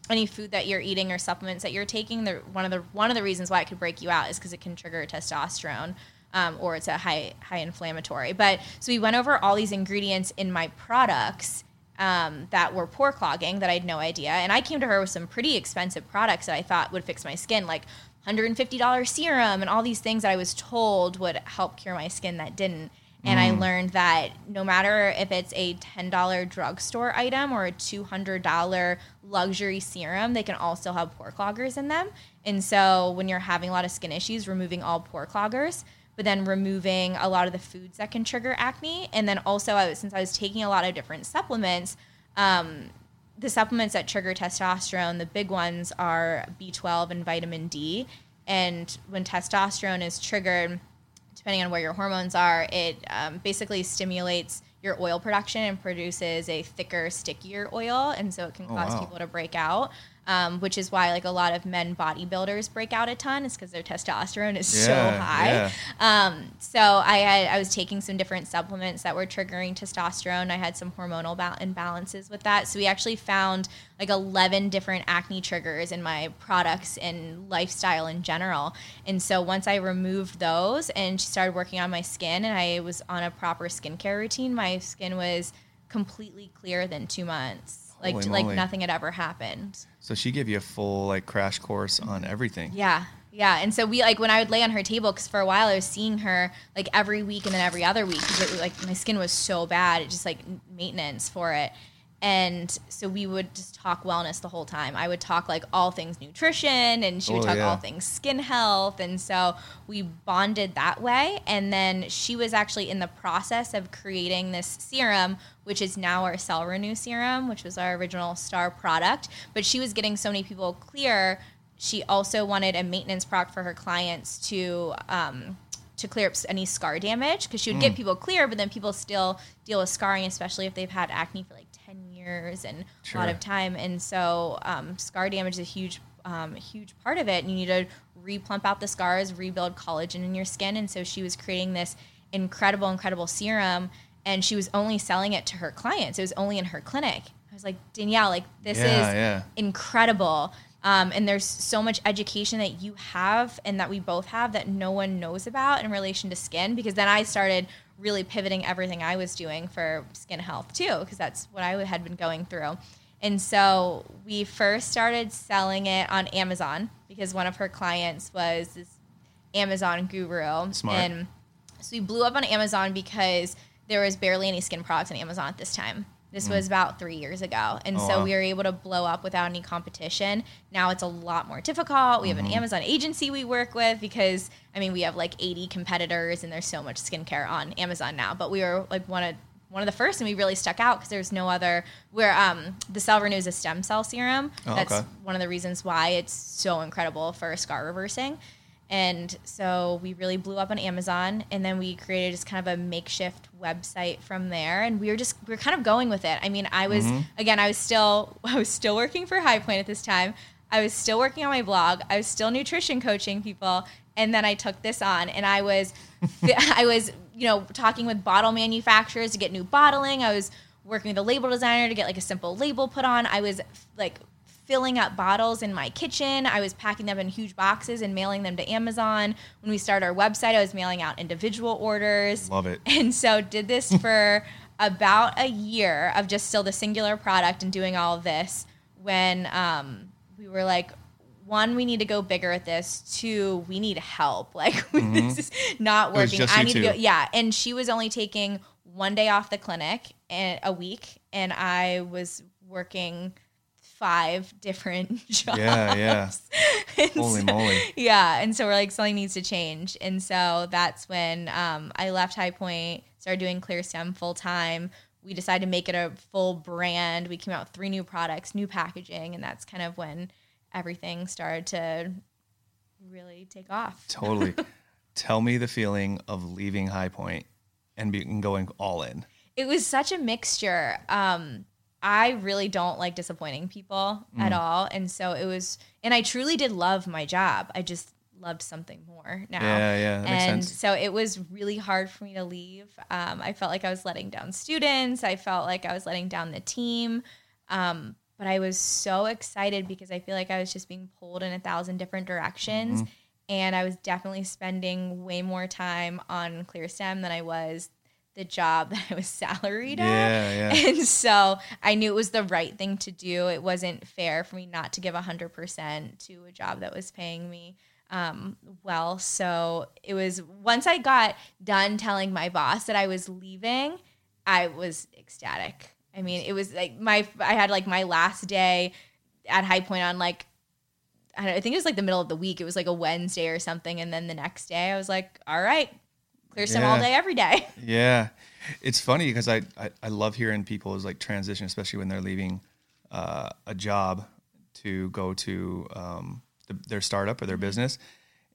any food that you're eating or supplements that you're taking the one of the one of the reasons why it could break you out is because it can trigger testosterone um, or it's a high high inflammatory but so we went over all these ingredients in my products um, that were pore clogging that I had no idea. And I came to her with some pretty expensive products that I thought would fix my skin, like $150 serum and all these things that I was told would help cure my skin that didn't. And I learned that no matter if it's a $10 drugstore item or a $200 luxury serum, they can still have pore cloggers in them. And so when you're having a lot of skin issues, removing all pore cloggers but then removing a lot of the foods that can trigger acne. And then also, I was, since I was taking a lot of different supplements, um, the supplements that trigger testosterone, the big ones are B12 and vitamin D. And when testosterone is triggered, depending on where your hormones are, it um, basically stimulates your oil production and produces a thicker, stickier oil, and so it can cause wow. people to break out. Um, which is why like a lot of men bodybuilders break out a ton is because their testosterone is so high. yeah. Um, so I had I was taking some different supplements that were triggering testosterone. I had some hormonal ba- imbalances with that. So we actually found like 11 different acne triggers in my products and lifestyle in general. And so once I removed those and started working on my skin and I was on a proper skincare routine, my skin was completely clear within two months. Like like nothing had ever happened. So she gave you a full like crash course on everything. Yeah. Yeah. And so we like when I would lay on her table, because for a while I was seeing her like every week and then every other week because like my skin was so bad, it just like maintenance for it. And so we would just talk wellness the whole time. I would talk like all things nutrition and she would Oh, talk yeah. all things skin health. And so we bonded that way. And then she was actually in the process of creating this serum, which is now our Cell Renew serum, which was our original star product. But she was getting so many people clear. She also wanted a maintenance product for her clients to um, to clear up any scar damage because she would Mm. get people clear, but then people still deal with scarring, especially if they've had acne for like years and a lot of time. And so um, scar damage is a huge um, huge part of it. And you need to replump out the scars, rebuild collagen in your skin. And so she was creating this incredible, incredible serum, and she was only selling it to her clients. It was only in her clinic. I was like, Danielle, like this Yeah, is yeah. incredible. Um, and there's so much education that you have and that we both have that no one knows about in relation to skin. Because then I started really pivoting everything I was doing for skin health too, because that's what I had been going through. And so we first started selling it on Amazon because one of her clients was this Amazon guru. Smart. And so we blew up on Amazon because there was barely any skin products on Amazon at this time. This was about three years ago. And Mm. Oh, so wow. we were able to blow up without any competition. Now it's a lot more difficult. We have Mm-hmm. an Amazon agency we work with because, I mean, we have like 80 competitors and there's so much skincare on Amazon now. But we were like one of one of the first and we really stuck out because there's no other where um, the cell renew is a stem cell serum Oh, that's okay. one of the reasons why it's so incredible for scar reversing and so we really blew up on Amazon, and then we created just kind of a makeshift website from there. And we were just we are kind of going with it. I mean, I was mm-hmm. again, I was still I was still working for High Point at this time. I was still working on my blog. I was still nutrition coaching people, and then I took this on, and I was I was you know talking with bottle manufacturers to get new bottling. I was working with a label designer to get like a simple label put on. I was like filling up bottles in my kitchen. I was packing them in huge boxes and mailing them to Amazon. When we started our website, I was mailing out individual orders. Love it. And so did this for about a year of just still the singular product and doing all of this when um, we were like, one, we need to go bigger at this. Two, we need help. Like this is not Mm-hmm. Working. I need two. to go. Yeah, and she was only taking one day off the clinic and a week, and I was working five different jobs. Yeah, yeah. And Holy so- moly. Yeah, and so we're like something needs to change, and so that's when um, I left High Point, started doing Clear Stem full time. We decided to make it a full brand. We came out with three new products, new packaging, and that's kind of when everything started to really take off. Totally. Tell me the feeling of leaving High Point and, be, and going all in. it was such a mixture. Um, I really don't like disappointing people Mm. at all, and so it was. And I truly did love my job. I just loved something more now. Yeah, yeah, and so it was really hard for me to leave. Um, I felt like I was letting down students. I felt like I was letting down the team. Um, but I was so excited because I feel like I was just being pulled in a thousand different directions. Mm-hmm. And I was definitely spending way more time on ClearStem than I was the job that I was salaried at. Yeah, yeah. And so I knew it was the right thing to do. It wasn't fair for me not to give 100% to a job that was paying me um, well. So it was once I got done telling my boss that I was leaving, I was ecstatic. I mean, it was like my, I had like my last day at High Point on like, I, don't, I think it was like the middle of the week. It was like a Wednesday or something. And then the next day I was like, all right, ClearStem all day, every day. Yeah, it's funny because I, I I love hearing people's like transition, especially when they're leaving uh, a job to go to um, the, their startup or their business.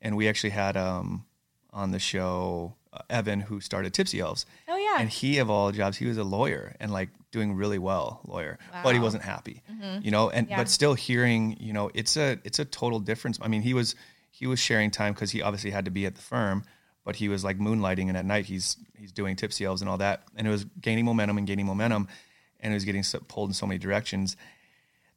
And we actually had um, on the show uh, Evan, who started Tipsy Elves. Oh, yeah. and he of all jobs, he was a lawyer and like doing really well, lawyer, but he wasn't happy, you know. And Yeah. but still hearing, you know, it's a it's a total difference. I mean, he was he was sharing time because he obviously had to be at the firm, but he was like moonlighting, and at night he's he's doing tipsy elves and all that, and it was gaining momentum and gaining momentum, and it was getting so, pulled in so many directions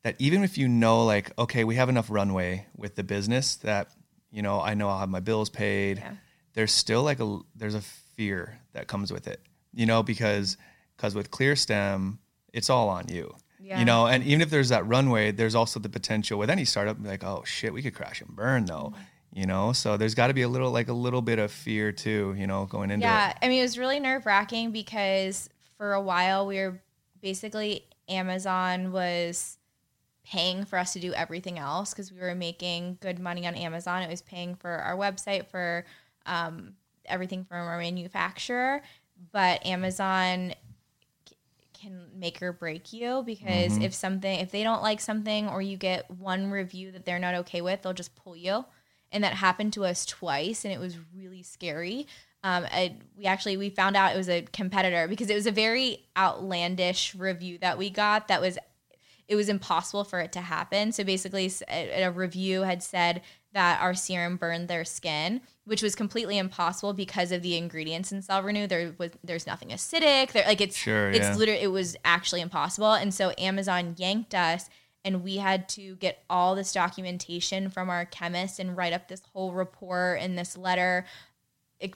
that even if you know like okay we have enough runway with the business that you know i know i'll have my bills paid Yeah. there's still like a there's a fear that comes with it you know because because with clear stem it's all on you Yeah. you know and even if there's that runway there's also the potential with any startup like oh shit we could crash and burn though Mm-hmm. You know so there's got to be a little like a little bit of fear too you know going into Yeah, it I mean, it was really nerve wracking because for a while we were basically Amazon was paying for us to do everything else because we were making good money on Amazon. It was paying for our website, for um, everything from our manufacturer. But Amazon can make or break you because if something, if they don't like something or you get one review that they're not okay with, they'll just pull you and that happened to us twice and it was really scary. Um, I, we actually we found out it was a competitor because it was a very outlandish review that we got that was it was impossible for it to happen. So basically a review had said that our serum burned their skin which was completely impossible because of the ingredients in cell renew there was there's nothing acidic. There like it's Sure, it's yeah. literally it was actually impossible. And so amazon yanked us and we had to get all this documentation from our chemist and write up this whole report and this letter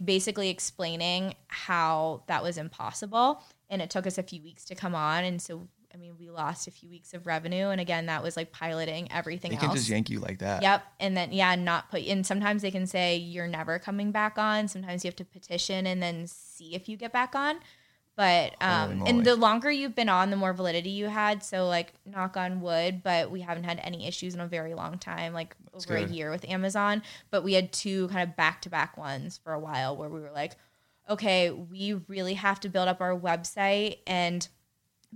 basically explaining how that was impossible and it took us a few weeks to come on and so i mean we lost a few weeks of revenue and again that was like piloting everything they can else just yank you like that Yep. And then yeah, not put and sometimes they can say you're never coming back on. Sometimes you have to petition and then see if you get back on. But um and the longer you've been on, the more validity you had. So like knock on wood, but we haven't had any issues in a very long time, like over good. a year with Amazon. But we had two kind of back to back ones for a while where we were like, okay, we really have to build up our website and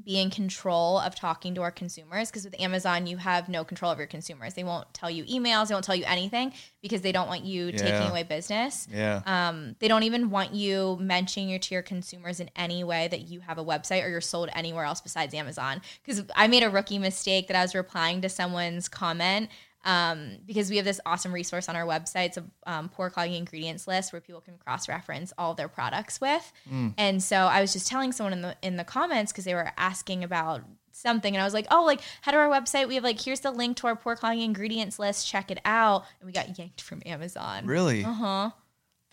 be in control of talking to our consumers because with Amazon you have no control of your consumers. They won't tell you emails, they won't tell you anything because they don't want you taking away business. yeah Um, they don't even want you mentioning your to your consumers in any way that you have a website or you're sold anywhere else besides Amazon. Because I made a rookie mistake that I was replying to someone's comment um, because we have this awesome resource on our website. It's a um, pore clogging ingredients list where people can cross reference all their products with. And so I was just telling someone in the in the comments because they were asking about something and I was like, oh, like head to our website. We have like here's the link to our pore clogging ingredients list. Check it out. And we got yanked from Amazon. really Uh huh.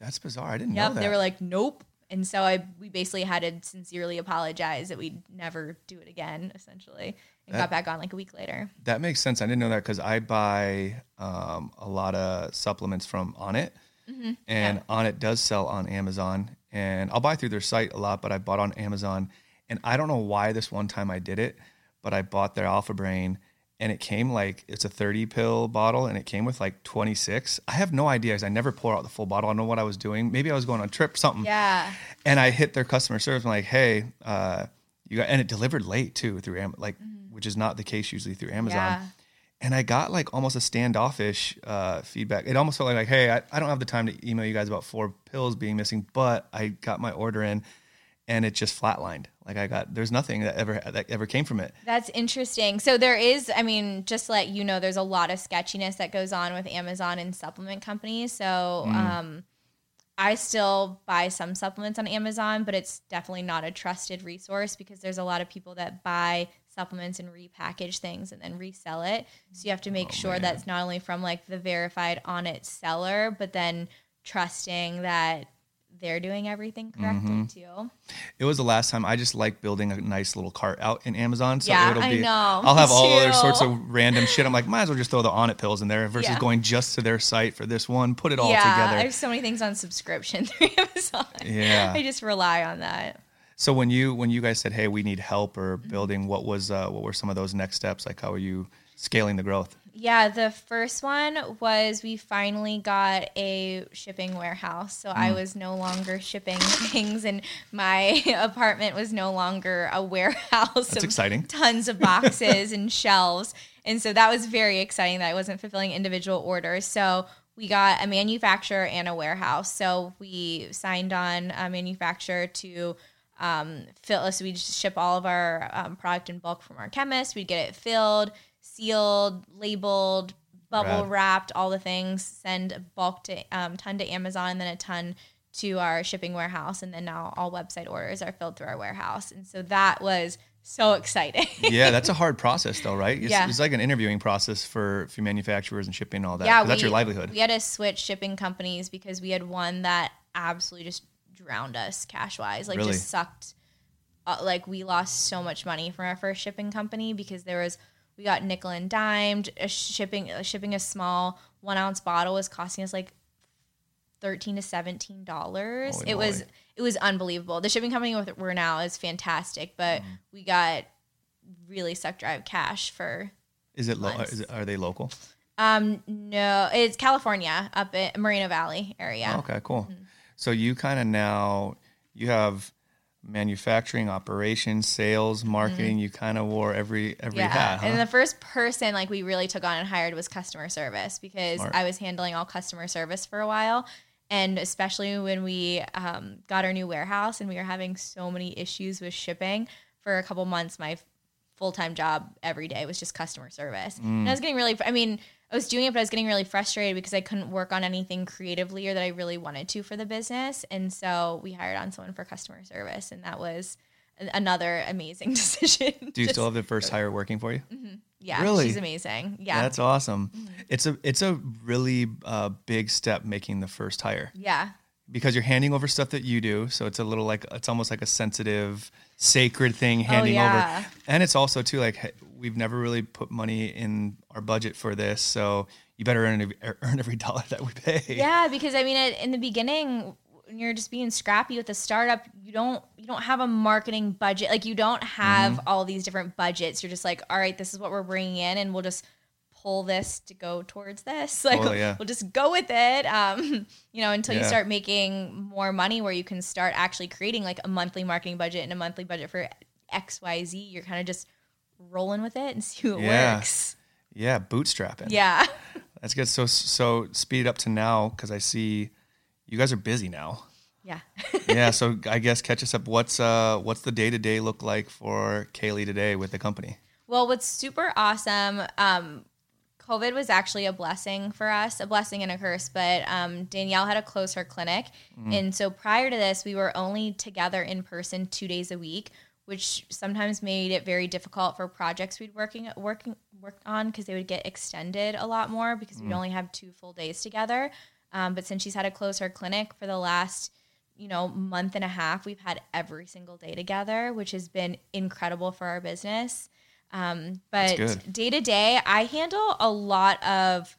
that's bizarre i didn't know that they were like, nope. And so I we basically had to sincerely apologize that we'd never do it again, essentially, and That- got back on like a week later. That makes sense. I didn't know that because I buy um, a lot of supplements from Onnit, Mm-hmm. and Onnit does sell on Amazon, and I'll buy through their site a lot. But I bought on Amazon, and I don't know why this one time I did it, but I bought their Alpha Brain and it came like it's a 30 pill bottle and it came with like 26. I have no idea because I never pour out the full bottle. I don't know what I was doing. Maybe I was going on a trip, something. Yeah. And I hit their customer service. I'm like, hey, uh, you got, and it delivered late too through Amazon. like, which is not the case usually through Amazon. Yeah. And I got like almost a standoffish uh, feedback. It almost felt like, like, hey, I, I don't have the time to email you guys about four pills being missing, but I got my order in, and it just flatlined. Like I got, there's nothing that ever that ever came from it. That's interesting. So there is, I mean, just to let you know, there's a lot of sketchiness that goes on with Amazon and supplement companies. So um, I still buy some supplements on Amazon, but it's definitely not a trusted resource because there's a lot of people that buy supplements and repackage things and then resell it. So you have to make oh, sure that's not only from like the verified Onnit seller, but then trusting that they're doing everything correctly mm-hmm. too. It was the last time I just like building a nice little cart out in Amazon. So Yeah, it'll I be, know. I'll have all other sorts of random shit. I'm like, might as well just throw the Onnit pills in there versus Yeah. going just to their site for this one, put it all yeah, I have so many things on subscription through Amazon. Yeah. I just rely on that. So when you when you guys said, "Hey, we need help or Mm-hmm. building," what was uh, what were some of those next steps? Like, how are you scaling the growth? Yeah, the first one was we finally got a shipping warehouse. So Mm. I was no longer shipping things, and my apartment was no longer a warehouse. That's of exciting. Tons of boxes and shelves. And so that was very exciting that I wasn't fulfilling individual orders. So we got a manufacturer and a warehouse. So we signed on a manufacturer to um, fill us. So we'd ship all of our um, product in bulk from our chemist. We'd get it filled, sealed, labeled, bubble Rad. wrapped, all the things. Send a bulk to um, ton to Amazon, and then a ton to our shipping warehouse. And then now all website orders are filled through our warehouse. And so that was so exciting. yeah, that's a hard process, though, right? It's, Yeah. it's like an interviewing process for, for manufacturers and shipping and all that. yeah, 'cause that's your livelihood. We had to switch shipping companies because we had one that absolutely just drowned us cash wise. Like Really? just sucked. Uh, like we lost so much money from our first shipping company because there was we got nickel and dimed. A shipping uh, shipping a small one ounce bottle was costing us like thirteen to seventeen dollars. It was it was unbelievable. The shipping company with we're now is fantastic, but Mm-hmm. we got really sucked dry of cash for is it, lo- is it? Are they local? um no it's California up in Moreno Valley area. Okay, cool. Mm-hmm. So you kind of now you have manufacturing, operations, sales, marketing. You kind of wore every every Mm-hmm. Yeah. hat. Huh? And the first person like we really took on and hired was customer service because Smart. I was handling all customer service for a while. And especially when we um, got our new warehouse and we were having so many issues with shipping for a couple months, my full time job every day was just customer service. And I was getting really, I mean, I was doing it, but I was getting really frustrated because I couldn't work on anything creatively or that I really wanted to for the business. And so we hired on someone for customer service, and that was another amazing decision. Do you Just- still have the first hire working for you? yeah, Really? she's amazing. Yeah, That's awesome. Mm-hmm. It's a it's a really uh, big step making the first hire yeah, because you're handing over stuff that you do. So it's a little like it's almost like a sensitive, sacred thing handing Oh, yeah. over. And it's also too like we've never really put money in our budget for this, so you better earn every, earn every dollar that we pay. yeah. Because I mean, in the beginning, when you're just being scrappy with a startup, you don't you don't have a marketing budget. Like you don't have Mm-hmm. all these different budgets. You're just like, all right, this is what we're bringing in, and we'll just pull this to go towards this. Like Totally, yeah. we'll just go with it. Um, you know, until you start making more money, where you can start actually creating like a monthly marketing budget and a monthly budget for X, Y, Z. You're kind of just rolling with it and see what Yeah. works. Yeah, bootstrapping. Yeah. That's good. So so speed up to now because I see you guys are busy now. Yeah. yeah, so I guess catch us up. What's uh what's the day to day look like for Kaylee today with the company? Well, what's super awesome, um, COVID was actually a blessing for us, a blessing and a curse. But um, Danielle had to close her clinic. And so prior to this, we were only together in person two days a week, which sometimes made it very difficult for projects we'd working working worked on because they would get extended a lot more because we'd only have two full days together. Um, but since she's had to close her clinic for the last you know month and a half, we've had every single day together, which has been incredible for our business. Um, but day to day, I handle a lot of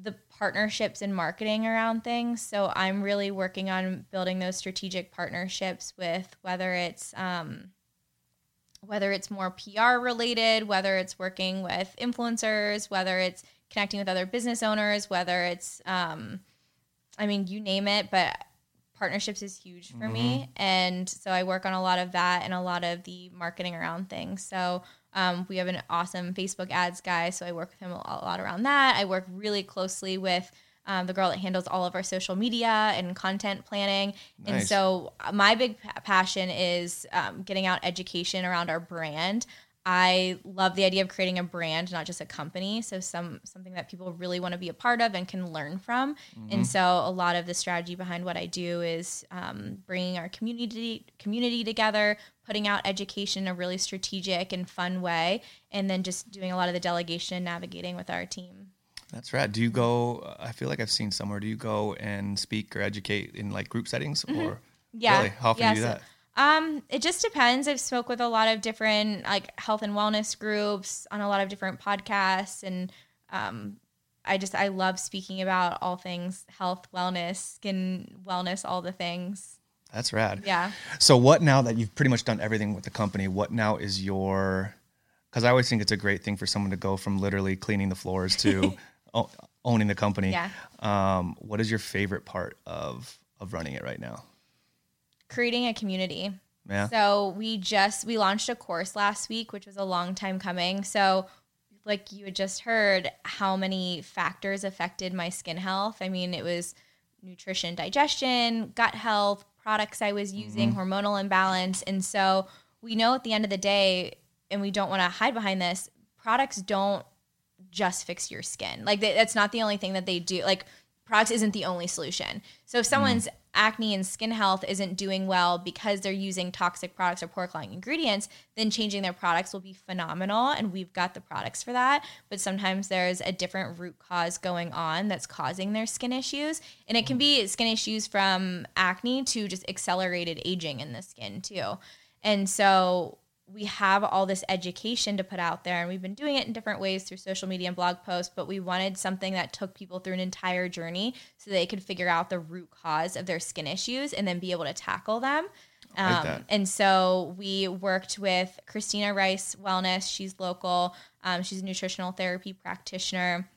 the partnerships and marketing around things. So I'm really working on building those strategic partnerships with whether it's um, whether it's more PR related, whether it's working with influencers, whether it's connecting with other business owners, whether it's, um, I mean, you name it, but partnerships is huge for mm-hmm. me. And so I work on a lot of that and a lot of the marketing around things. So um, we have an awesome Facebook ads guy. So I work with him a lot around that. I work really closely with um, the girl that handles all of our social media and content planning. Nice. And so uh, my big passion is um, getting out education around our brand. I love the idea of creating a brand, not just a company. So some something that people really want to be a part of and can learn from. Mm-hmm. And so a lot of the strategy behind what I do is um, bringing our community community together, putting out education in a really strategic and fun way, and then just doing a lot of the delegation and navigating with our team. That's right. Do you go? I feel like I've seen somewhere. Do you go and speak or educate in like group settings, mm-hmm. or yeah, really? how often yeah, do you do that? Um, it just depends. I've spoke with a lot of different like health and wellness groups on a lot of different podcasts, and um, I just I love speaking about all things health, wellness, skin wellness, all the things. That's rad. Yeah. So what now that you've pretty much done everything with the company? What now is your? Because I always think it's a great thing for someone to go from literally cleaning the floors to owning the company. Yeah. Um, what is your favorite part of of running it right now? creating a community. Yeah. So we just we launched a course last week, which was a long time coming. So like you had just heard how many factors affected my skin health. I mean, it was nutrition, digestion, gut health, products I was using, mm-hmm. hormonal imbalance. And so we know at the end of the day, and we don't want to hide behind this, products don't just fix your skin. Like that's not the only thing that they do. Like products isn't the only solution. So if someone's mm acne and skin health isn't doing well because they're using toxic products or poor quality ingredients, then changing their products will be phenomenal. And we've got the products for that. But sometimes there's a different root cause going on that's causing their skin issues. And it can be skin issues from acne to just accelerated aging in the skin, too. And so we have all this education to put out there and we've been doing it in different ways through social media and blog posts but we wanted something that took people through an entire journey so they could figure out the root cause of their skin issues and then be able to tackle them. Like um, and so we worked with christina rice wellness. She's local. Um, she's a nutritional therapy practitioner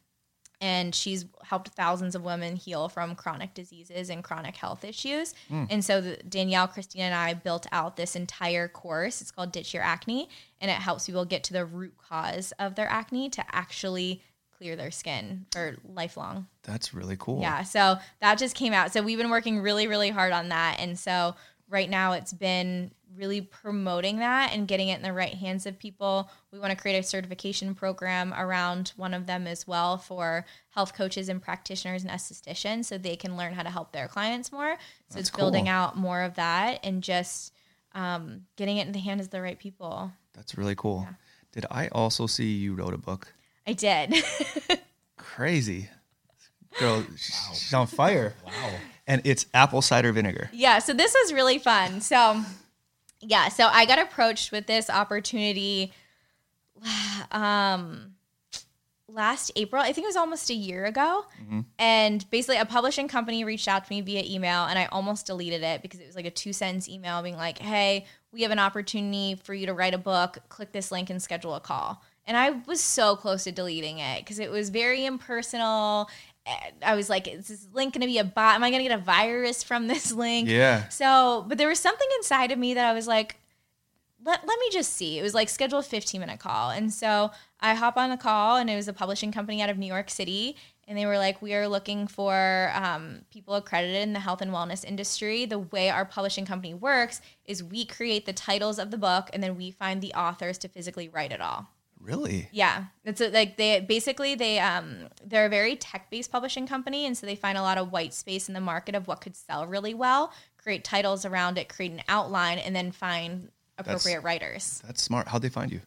and she's helped thousands of women heal from chronic diseases and chronic health issues. Mm. And so the, Danielle, Christina, and I built out this entire course. It's called Ditch Your Acne, and it helps people get to the root cause of their acne to actually clear their skin for lifelong. That's really cool. Yeah. So that just came out. So we've been working really, really hard on that. And so right now it's been really promoting that and getting it in the right hands of people. We want to create a certification program around one of them as well for health coaches and practitioners and estheticians so they can learn how to help their clients more. So That's it's cool. building out more of that and just um, getting it in the hands of the right people. That's really cool. Yeah. Did I also see you wrote a book? I did. Crazy. Girl, wow. she's on fire. Wow. And it's apple cider vinegar. Yeah, so this was really fun. So yeah, so I got approached with this opportunity um last April. I think it was almost a year ago. Mm-hmm. And basically a publishing company reached out to me via email and I almost deleted it because it was like a two sentence email being like, "Hey, we have an opportunity for you to write a book. Click this link and schedule a call." And I was so close to deleting it because it was very impersonal I was like, is this link going to be a bot? Am I going to get a virus from this link? Yeah. So, but there was something inside of me that I was like, let, let me just see. It was like schedule a 15 minute call. And so I hop on the call and it was a publishing company out of New York City. And they were like, we are looking for um, people accredited in the health and wellness industry. The way our publishing company works is we create the titles of the book and then we find the authors to physically write it all. Really? Yeah. It's a, like they basically they um they're a very tech-based publishing company and so they find a lot of white space in the market of what could sell really well, create titles around it, create an outline and then find appropriate that's, writers. That's smart. How'd they find you?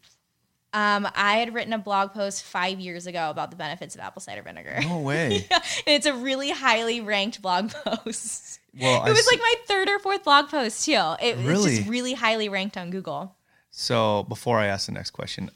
Um, I had written a blog post five years ago about the benefits of apple cider vinegar. No way. yeah, it's a really highly ranked blog post. Well, it I was s- like my third or fourth blog post too. It, really? It's just really highly ranked on Google. So before I ask the next question,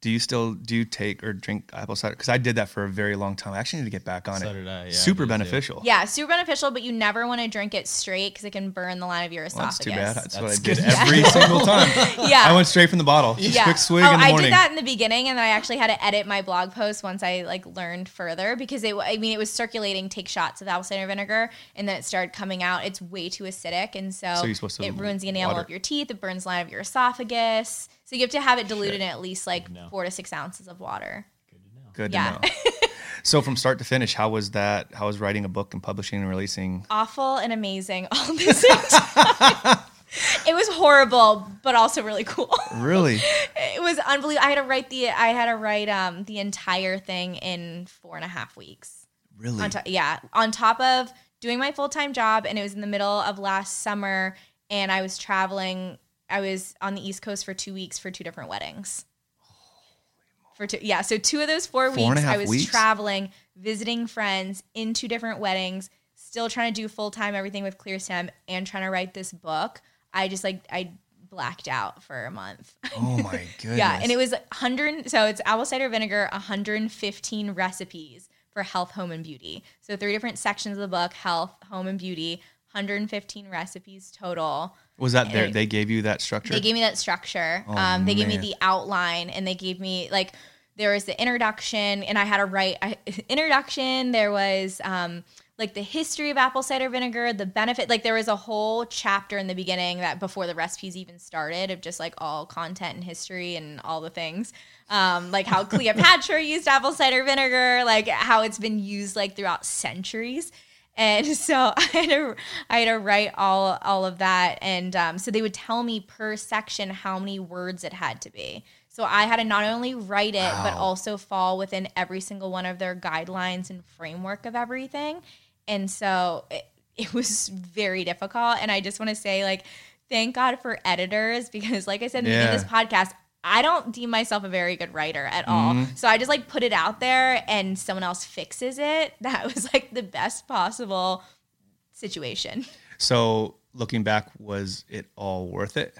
Do you still do you take or drink apple cider? Because I did that for a very long time. I actually need to get back on So it. did I, yeah, Super me too. beneficial. Yeah, super beneficial, but you never want to drink it straight because it can burn the line of your Well, esophagus. that's too bad. That's, what I did good. every single time. Yeah. I went straight from the bottle. Just yeah. quick swig oh, in the morning. I did that in the beginning, and then I actually had to edit my blog post once I like learned further because it. I mean, it was circulating. Take shots of apple cider vinegar, and then it started coming out. It's way too acidic, and so, So you're supposed to it ruins the enamel water. of your teeth. It burns the line of your esophagus. So you have to have it diluted in at least like know. four to six ounces of water. Good to know. Good Yeah. to know. so from start to finish, how was that? How was writing a book and publishing and releasing? Awful and amazing all the same time. it was horrible, but also really cool. Really? it was unbelievable. I had to write the I had to write um the entire thing in four and a half weeks. Really? On top, yeah, on top of doing my full time job, and it was in the middle of last summer, and I was traveling. I was on the East Coast for two weeks for two different weddings. For two, yeah, so two of those four, Four weeks, I was weeks? traveling, visiting friends in two different weddings, still trying to do full time everything with Clear Stem and trying to write this book. I just like I blacked out for a month. oh my goodness. Yeah, and it was 100. So it's apple cider vinegar, 115 recipes for health, home, and beauty. So three different sections of the book: health, home, and beauty. 115 recipes total. Was that there? They gave you that structure? They gave me that structure. Oh, um, they gave me the outline, and they gave me like there was the introduction, and I had to write I, introduction. There was um, like the history of apple cider vinegar, the benefit. Like there was a whole chapter in the beginning that before the recipes even started of just like all content and history and all the things. Um, like how Cleopatra used apple cider vinegar, like how it's been used like throughout centuries. And so I had to I had to write all all of that, and um, so they would tell me per section how many words it had to be. So I had to not only write it, but also fall within every single one of their guidelines and framework of everything. And so it, it was very difficult. And I just want to say, like, thank God for editors because, like I said in the this podcast, I don't deem myself a very good writer at all. Mm-hmm. So I just like put it out there and someone else fixes it. That was like the best possible situation. so looking back, was it all worth it?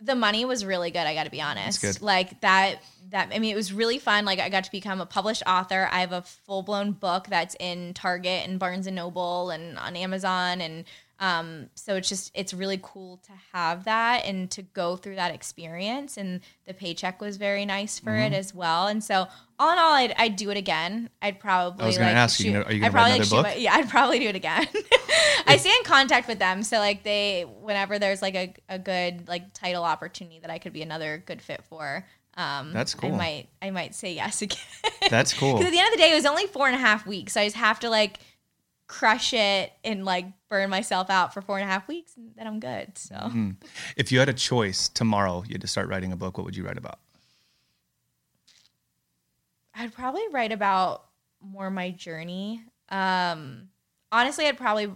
the money was really good. I got to be honest. Like that. That I mean, it was really fun. Like I got to become a published author. I have a full blown book that's in Target and Barnes and Noble and on Amazon, and um, so it's just it's really cool to have that and to go through that experience. And the paycheck was very nice for Mm-hmm. it as well. And so all in all, I'd, I'd do it again. I'd probably. I was gonna like, ask you, are you I'd gonna write another shoot book? my- yeah, I'd probably do it again. I stay in contact with them, so like they, whenever there's like a, a good like title opportunity that I could be another good fit for, um, That's cool. I might, I might say yes again. That's cool. Because at the end of the day, it was only four and a half weeks, so I just have to like crush it and like burn myself out for four and a half weeks, and then I'm good. So Mm-hmm. If you had a choice tomorrow, you had to start writing a book. What would you write about? I'd probably write about more my journey. Um, honestly, I'd probably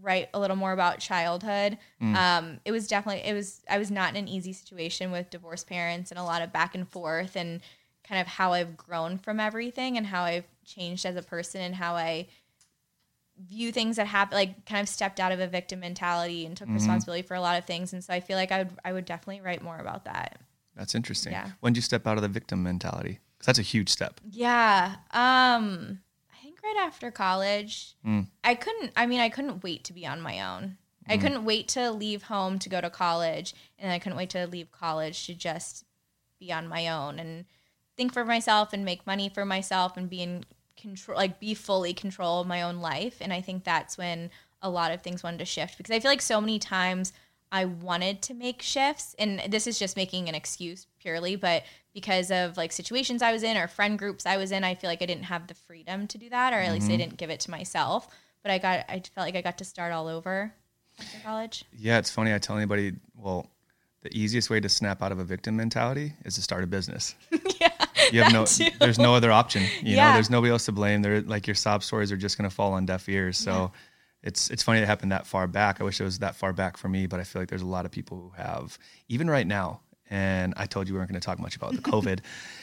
write a little more about childhood. Um, it was definitely it was I was not in an easy situation with divorced parents and a lot of back and forth and kind of how I've grown from everything and how I've changed as a person and how I view things that happen like kind of stepped out of a victim mentality and took responsibility for a lot of things and so I feel like I would I would definitely write more about that. That's interesting. Yeah. When did you step out of the victim mentality? 'Cause that's a huge step. Yeah. Um I think right after college. Mm. I couldn't I mean I couldn't wait to be on my own. I Mm. couldn't wait to leave home to go to college and I couldn't wait to leave college to just be on my own and think for myself and make money for myself and be in control like be fully control of my own life and I think that's when a lot of things wanted to shift because I feel like so many times I wanted to make shifts and this is just making an excuse purely but because of like situations I was in or friend groups I was in I feel like I didn't have the freedom to do that or at least I mm-hmm. didn't give it to myself but I got I felt like I got to start all over after college Yeah, it's funny. I tell anybody, well, the easiest way to snap out of a victim mentality is to start a business. yeah You have no, too. there's no other option. You know, there's nobody else to blame. They're like your sob stories are just going to fall on deaf ears. So it's it's funny it happened that far back. I wish it was that far back for me, but I feel like there's a lot of people who have even right now. And I told you we weren't going to talk much about the COVID,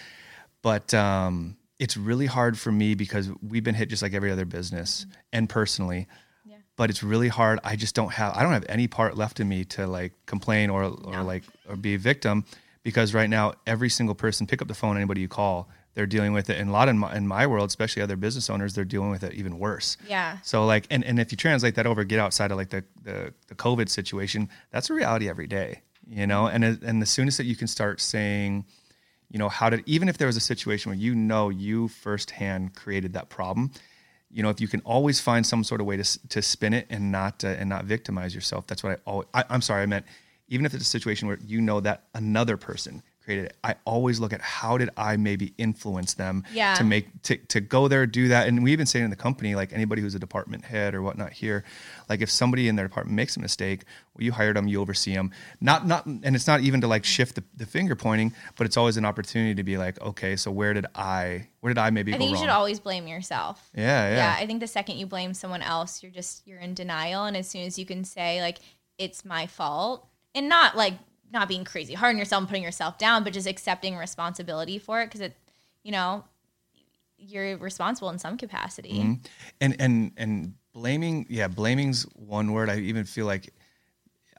but um, it's really hard for me because we've been hit just like every other business and personally. Yeah. But it's really hard. I just don't have. I don't have any part left in me to like complain or or No. like or be a victim because right now every single person pick up the phone anybody you call they're dealing with it. And a lot in my, in my world especially other business owners they're dealing with it even worse. Yeah. so like and, and if you translate that over get outside of like the, the the covid situation that's a reality every day you know? And as- and the soonest that you can start saying you know how did even if there was a situation where you know you firsthand created that problem you know if you can always find some sort of way to, to spin it and not uh, and not victimize yourself that's what i always I, i'm sorry i meant even if it's a situation where you know that another person created it i always look at how did i maybe influence them Yeah. to make to, to go there do that. And we even say in the company like anybody who's a department head or whatnot here like if somebody in their department makes a mistake well you hired them you oversee them. Not not and it's not even to like shift the, the finger pointing but it's always an opportunity to be like okay so where did i where did i maybe I go think you wrong? should always blame yourself. yeah yeah, yeah i think the second you blame someone else you're just you're in denial. And as soon as you can say like it's my fault and not like not being crazy hard on yourself and putting yourself down but just accepting responsibility for it because it you know you're responsible in some capacity. Mm-hmm. and and and blaming yeah blaming's one word. I even feel like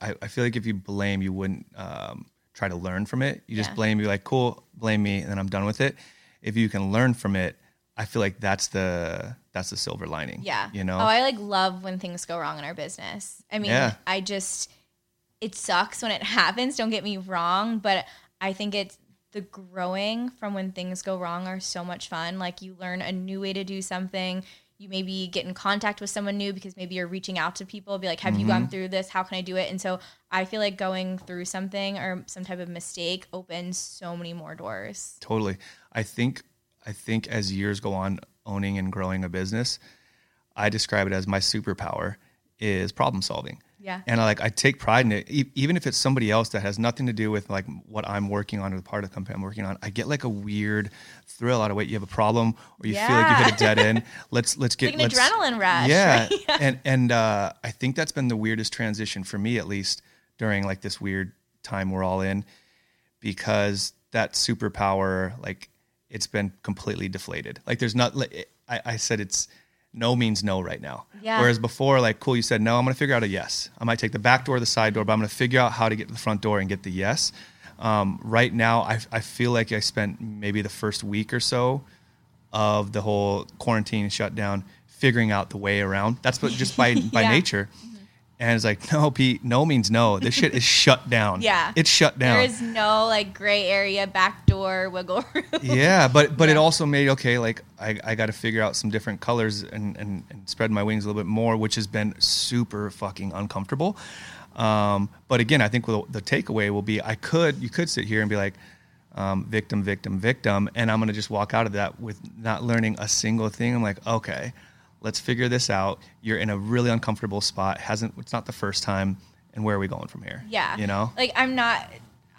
i, I feel like if you blame you wouldn't um, try to learn from it. You just Yeah. blame you like cool blame me and then i'm done with it. If you can learn from it i feel like that's the that's the silver lining yeah. you know? Oh i like love when things go wrong in our business. I mean Yeah. i just it sucks when it happens don't get me wrong but i think it's the growing from when things go wrong are so much fun. Like you learn a new way to do something. You maybe get in contact with someone new because maybe you're reaching out to people be like have you gone mm-hmm. through this? How can i do it? And so i feel like going through something or some type of mistake opens so many more doors. Totally. I think I think as years go on owning and growing a business, I describe it as my superpower is problem solving. Yeah. And I like I take pride in it E- even if it's somebody else that has nothing to do with like what I'm working on or the part of the company I'm working on. I get like a weird thrill out of it. You have a problem or you feel like you hit a dead end. Let's let's get like an let's, adrenaline rush yeah. right? And and uh, I think that's been the weirdest transition for me, at least during like this weird time we're all in, because that superpower, like, it's been completely deflated. Like, there's not. Like, I, I said it's no means no right now. Yeah. Whereas before, like, cool, you said no. I'm gonna figure out a yes. I might take the back door, or the side door, but I'm gonna figure out how to get to the front door and get the yes. Um, right now, I, I feel like I spent maybe the first week or so of the whole quarantine shutdown, figuring out the way around. That's what just by by Yeah. nature. And it's like, no, Pete, no means no. This shit is shut down. Yeah. It's shut down. There is no like gray area, back door, wiggle room. yeah, but but it also made okay, like I, I got to figure out some different colors and, and and spread my wings a little bit more, which has been super fucking uncomfortable. Um, but again, I think the, the takeaway will be I could you could sit here and be like um, victim, victim, victim, and I'm gonna just walk out of that with not learning a single thing. I'm like, okay, let's figure this out. You're in a really uncomfortable spot. hasn't It's not the first time, and where are we going from here? Yeah. you know. Like I'm not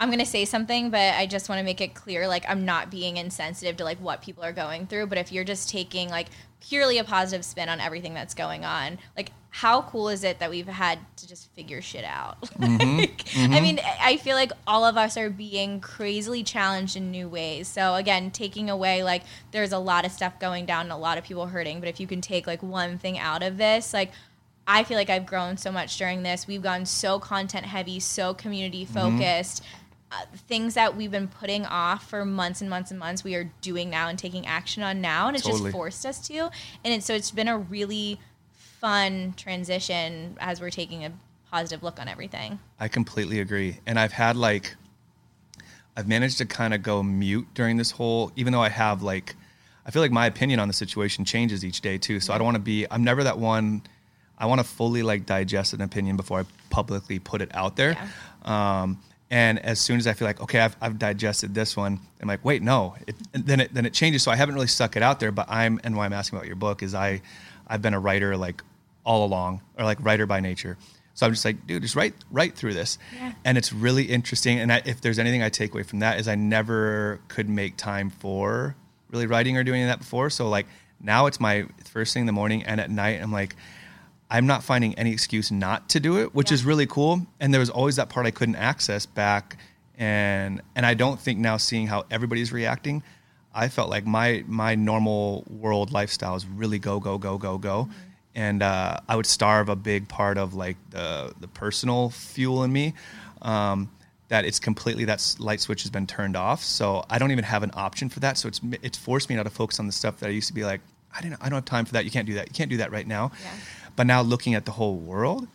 I'm to say something, but I just want to make it clear like I'm not being insensitive to like what people are going through, but if you're just taking like purely a positive spin on everything that's going on, like how cool is it that we've had to just figure shit out? Mm-hmm. like, I mean, I feel like all of us are being crazily challenged in new ways. So again, taking away like there's a lot of stuff going down and a lot of people hurting, but if you can take like one thing out of this, like I feel like I've grown so much during this. We've gone so content heavy, so community Mm-hmm. Uh, things that we've been putting off for months and months and months, we are doing now and taking action on now, and it's Totally. just forced us to. And it's so it's been a really fun transition as we're taking a positive look on everything. I completely agree. And I've had like, I've managed to kind of go mute during this whole, even though I have like, I feel like my opinion on the situation changes each day too. So I don't want to be, I'm never that one, I want to fully like digest an opinion before I publicly put it out there. Um, and as soon as I feel like, okay, I've, I've digested this one, I'm like, wait, no, it, then it, then it changes. So I haven't really stuck it out there, but I'm, and why I'm asking about your book is I, I've been a writer like all along or like writer by nature. So I'm just like, dude, just write write through this, Yeah. and it's really interesting. And I, if there's anything I take away from that is I never could make time for really writing or doing that before. So like now it's my first thing in the morning and at night. I'm like, I'm not finding any excuse not to do it, which Yeah. is really cool. And there was always that part I couldn't access back, and and I don't think now seeing how everybody's reacting, I felt like my my normal world lifestyle is really go go go go go, and uh, I would starve a big part of like the the personal fuel in me. Um, that it's completely that light switch has been turned off. So I don't even have an option for that. So it's it's forced me now to focus on the stuff that I used to be like, I didn't, I don't have time for that. You can't do that. You can't do that right now. Yeah. But now looking at the whole world,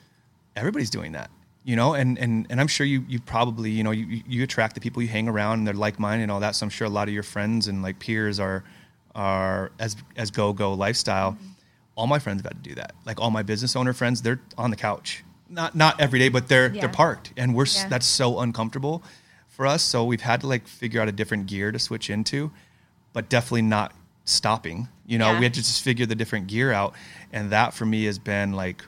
everybody's doing that. You know, and, and, and I'm sure you, you probably, you know, you, you- attract the people you hang around and they're like minded and all that. So I'm sure a lot of your friends and like peers are, are as, as go, go lifestyle. Mm-hmm. All my friends have had to do that. Like all my business owner friends, they're on the couch, not, not every day, but they're, Yeah. they're parked and we're, Yeah. that's so uncomfortable for us. So we've had to like figure out a different gear to switch into, but definitely not stopping. You know, Yeah. we had to just figure the different gear out. And that for me has been like,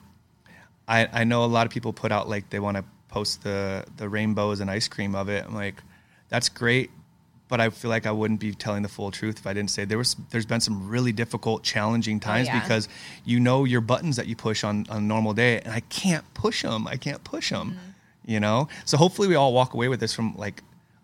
I, I know a lot of people put out like they want to post the the rainbows and ice cream of it. I'm like, that's great, but I feel like I wouldn't be telling the full truth if I didn't say there was there's been some really difficult, challenging times Oh, yeah. because you know your buttons that you push on on a normal day, and I can't push them. I can't push them. Mm-hmm. You know, so hopefully we all walk away with this from like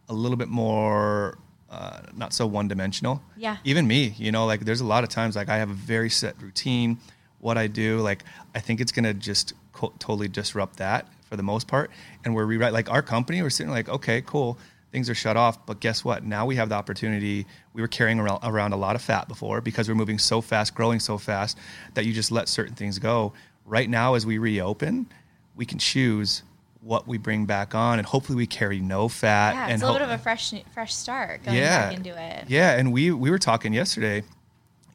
a little bit more. Uh, not so one dimensional. Yeah. Even me, you know, like there's a lot of times like I have a very set routine, what I do. Like I think it's gonna just co- totally disrupt that for the most part. And we're rewrite like our company. We're sitting like, okay, cool, things are shut off. But guess what? Now we have the opportunity. We were carrying around, around a lot of fat before because we're moving so fast, growing so fast that you just let certain things go. Right now, as we reopen, we can choose what we bring back on, and hopefully we carry no fat. Yeah, and it's a little ho- bit of a fresh fresh start going yeah. back into it. Yeah, and we we were talking yesterday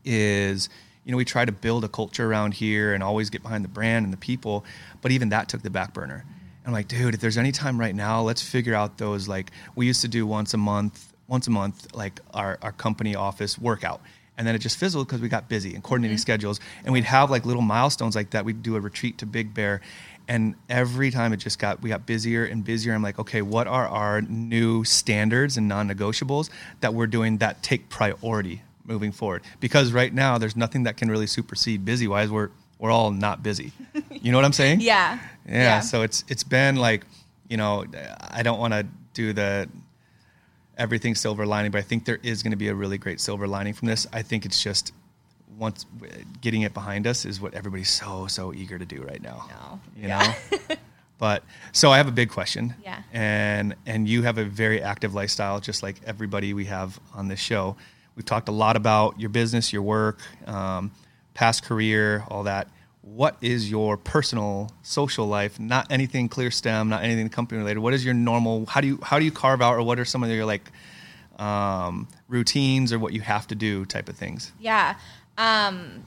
is you know we try to build a culture around here and always get behind the brand and the people, but even that took the back burner. I'm like, dude, if there's any time right now, let's figure out those like we used to do once a month, once a month like our our company office workout. And then it just fizzled because we got busy and coordinating mm-hmm. schedules. And we'd have like little milestones like that. We'd do a retreat to Big Bear. And every time it just got, we got busier and busier. I'm like, okay, what are our new standards and non negotiables that we're doing that take priority moving forward? Because right now, there's nothing that can really supersede busy wise. We're, we're all not busy. You know what I'm saying? Yeah. yeah. So it's, it's been like, you know, I don't want to do the, everything silver lining, but I think there is going to be a really great silver lining from this. I think it's just once getting it behind us is what everybody's so so eager to do right now. No. You Yeah. know. but so I have a big question. Yeah. And and you have a very active lifestyle, just like everybody we have on this show. We've talked a lot about your business, your work, um, past career, all that. What is your personal social life? Not anything ClearStem, not anything company related. What is your normal? How do you how do you carve out, or what are some of your like um, routines, or what you have to do type of things? Yeah. Um,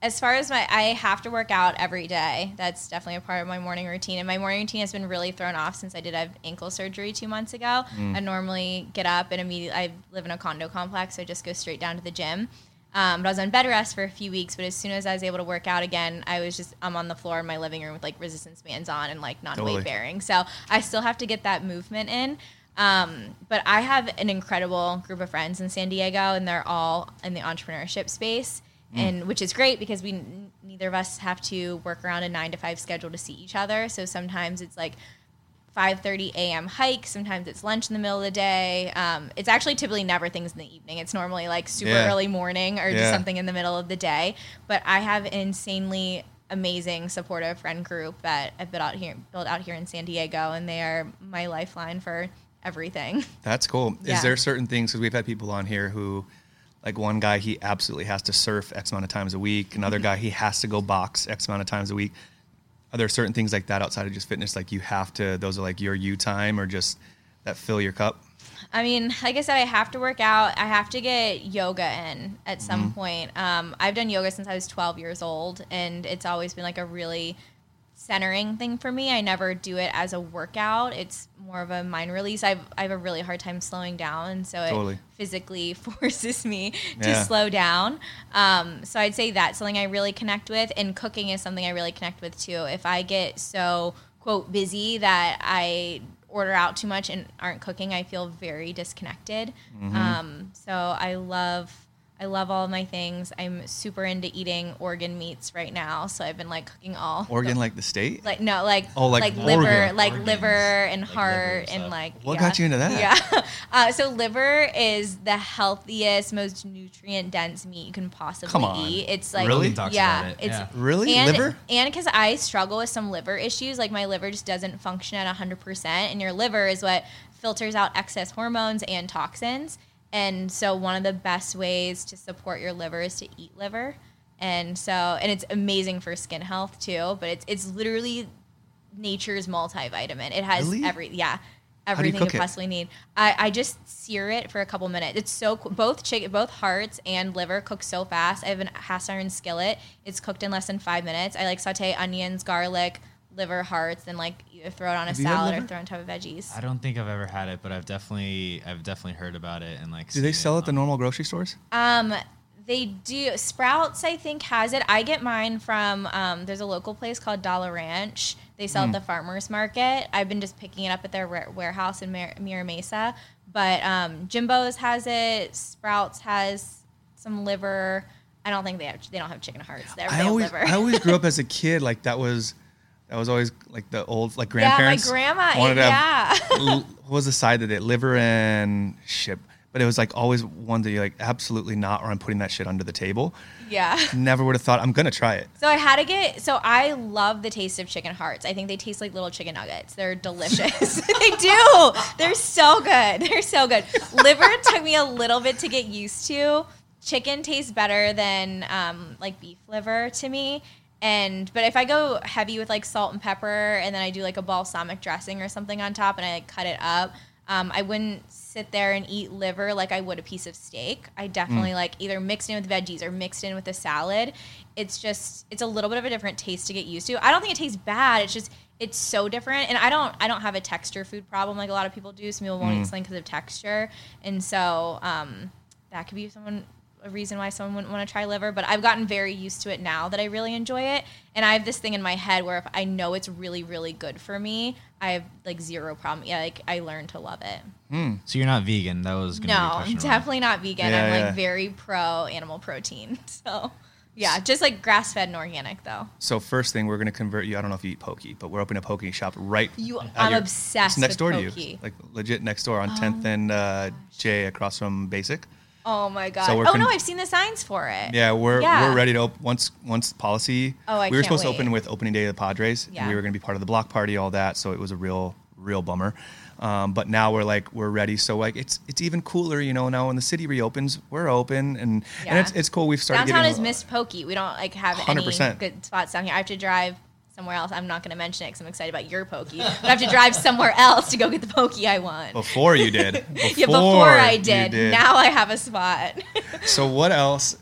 as far as my, I have to work out every day. That's definitely a part of my morning routine. And my morning routine has been really thrown off since I did have ankle surgery two months ago. I normally get up and immediately, I live in a condo complex, so I just go straight down to the gym. Um, but I was on bed rest for a few weeks. But as soon as I was able to work out again, I was just I'm on the floor in my living room with like resistance bands on and like non weight Totally. bearing. So I still have to get that movement in. Um, but I have an incredible group of friends in San Diego, and they're all in the entrepreneurship space, and which is great because we neither of us have to work around a nine to five schedule to see each other. So sometimes it's like 5:30 a.m. hike. Sometimes it's lunch in the middle of the day. Um, it's actually typically never things in the evening. It's normally like super Yeah. early morning or just something in the middle of the day. But I have an insanely amazing supportive friend group that I've built out here built out here in San Diego, and they are my lifeline for everything. That's cool. Yeah. Is there certain things because we've had people on here who, like one guy, he absolutely has to surf X amount of times a week. Another guy, he has to go box X amount of times a week. Are there certain things like that outside of just fitness? Like you have to, those are like your you time or just that fill your cup? I mean, like I said, I have to work out. I have to get yoga in at some point. Um, I've done yoga since I was 12 years old, and it's always been like a really centering thing for me. I never do it as a workout. It's more of a mind release. I've, I have a really hard time slowing down, and so it physically forces me to Yeah. slow down. Um, so I'd say that's something I really connect with, and cooking is something I really connect with too. If I get so quote busy that I order out too much and aren't cooking, I feel very disconnected. Mm-hmm. Um, so I love. I love all of my things. I'm super into eating organ meats right now, so I've been like cooking all Oregon, like the state. like no, like Oh, like like, liver, organ. like Organs. liver and Like liver heart and and, like What yeah. got you into that? Yeah, uh, so liver is the healthiest, most nutrient dense meat you can possibly Come on. eat. It's like Really? Logan yeah, about it, it's yeah. Really? and, Liver? And because I struggle with some liver issues, like my liver just doesn't function at 100%. And your liver is what filters out excess hormones and toxins. And so, one of the best ways to support your liver is to eat liver. And so, and it's amazing for skin health too, but it's, it's literally nature's multivitamin. It has Really? every, yeah. you Everything you it? possibly need. I, I just sear it for a couple minutes. It's so cool. both chicken, both hearts and liver cook so fast. I have a cast iron skillet. It's cooked in less than five minutes. I like saute onions, garlic, liver, hearts, and like either throw it on a Have you had salad or liver? throw it on top of veggies. I don't think I've ever had it, but I've definitely I've definitely heard about it and like. Do they seen sell it at the on- normal grocery stores? Um, they do. Sprouts, I think, has it. I get mine from. Um, there's a local place called Dollar Ranch. They sell Hmm. at the farmers market. I've been just picking it up at their wa- warehouse in Mir- Mira Mesa. But um, Jimbo's has it. Sprouts has some liver. I don't think they have. They don't have chicken hearts. They, they I have always, liver. I always grew up as a kid like that was, that was always like the old like yeah, my grandparents. grandma. wanted to yeah. have- what was the side that it? Liver and shit? But it was like always one that you're like absolutely not, or I'm putting that shit under the table. yeah. Never would have thought I'm gonna try it. So I had to get. So I love the taste of chicken hearts. I think they taste like little chicken nuggets. They're delicious. they do. They're so good. They're so good. Liver took me a little bit to get used to. Chicken tastes better than um, like beef liver to me. And but if I go heavy with like salt and pepper, and then I do like a balsamic dressing or something on top, and I like, cut it up, um, I wouldn't sit there and eat liver like I would a piece of steak. I definitely like either mixed in with veggies or mixed in with a salad. It's just it's a little bit of a different taste to get used to. I don't think it tastes bad. It's just it's so different, and I don't I don't have a texture food problem like a lot of people do. Some people won't eat something because of texture, and so um, that could be someone a reason why someone wouldn't want to try liver, but I've gotten very used to it now that I really enjoy it. And I have this thing in my head where if I know it's really, really good for me, I have like zero problem. Yeah, like I learned to love it. So you're not vegan? That was gonna No, be a I'm definitely not vegan. Yeah, I'm like yeah. very pro animal protein. So yeah, just like grass fed and organic though. So first thing, we're gonna convert you. I don't know if you eat poke, but we're opening a poke shop right. You- I'm your- obsessed it's next with door to you, like legit next door on 10th and uh, J across from Basic. Oh my god. So oh con- no, I've seen the signs for it. Yeah, we're Yeah. we're ready to op- once once policy. Oh, I we were supposed to open with opening day of the Padres. Yeah. And we were going to be part of the block party, all that. So it was a real real bummer. Um, but now we're like we're ready. So like it's it's even cooler, you know. Now when the city reopens, we're open, and Yeah. and it's it's cool. We've started Downtown getting is missed poke. We don't like have 100%. any good spots down here. I have to drive somewhere else. I'm not going to mention it because I'm excited about your poke. But I have to drive somewhere else to go get the poke I want. before you did. Before yeah, before I you did. Now I have a spot. So what else?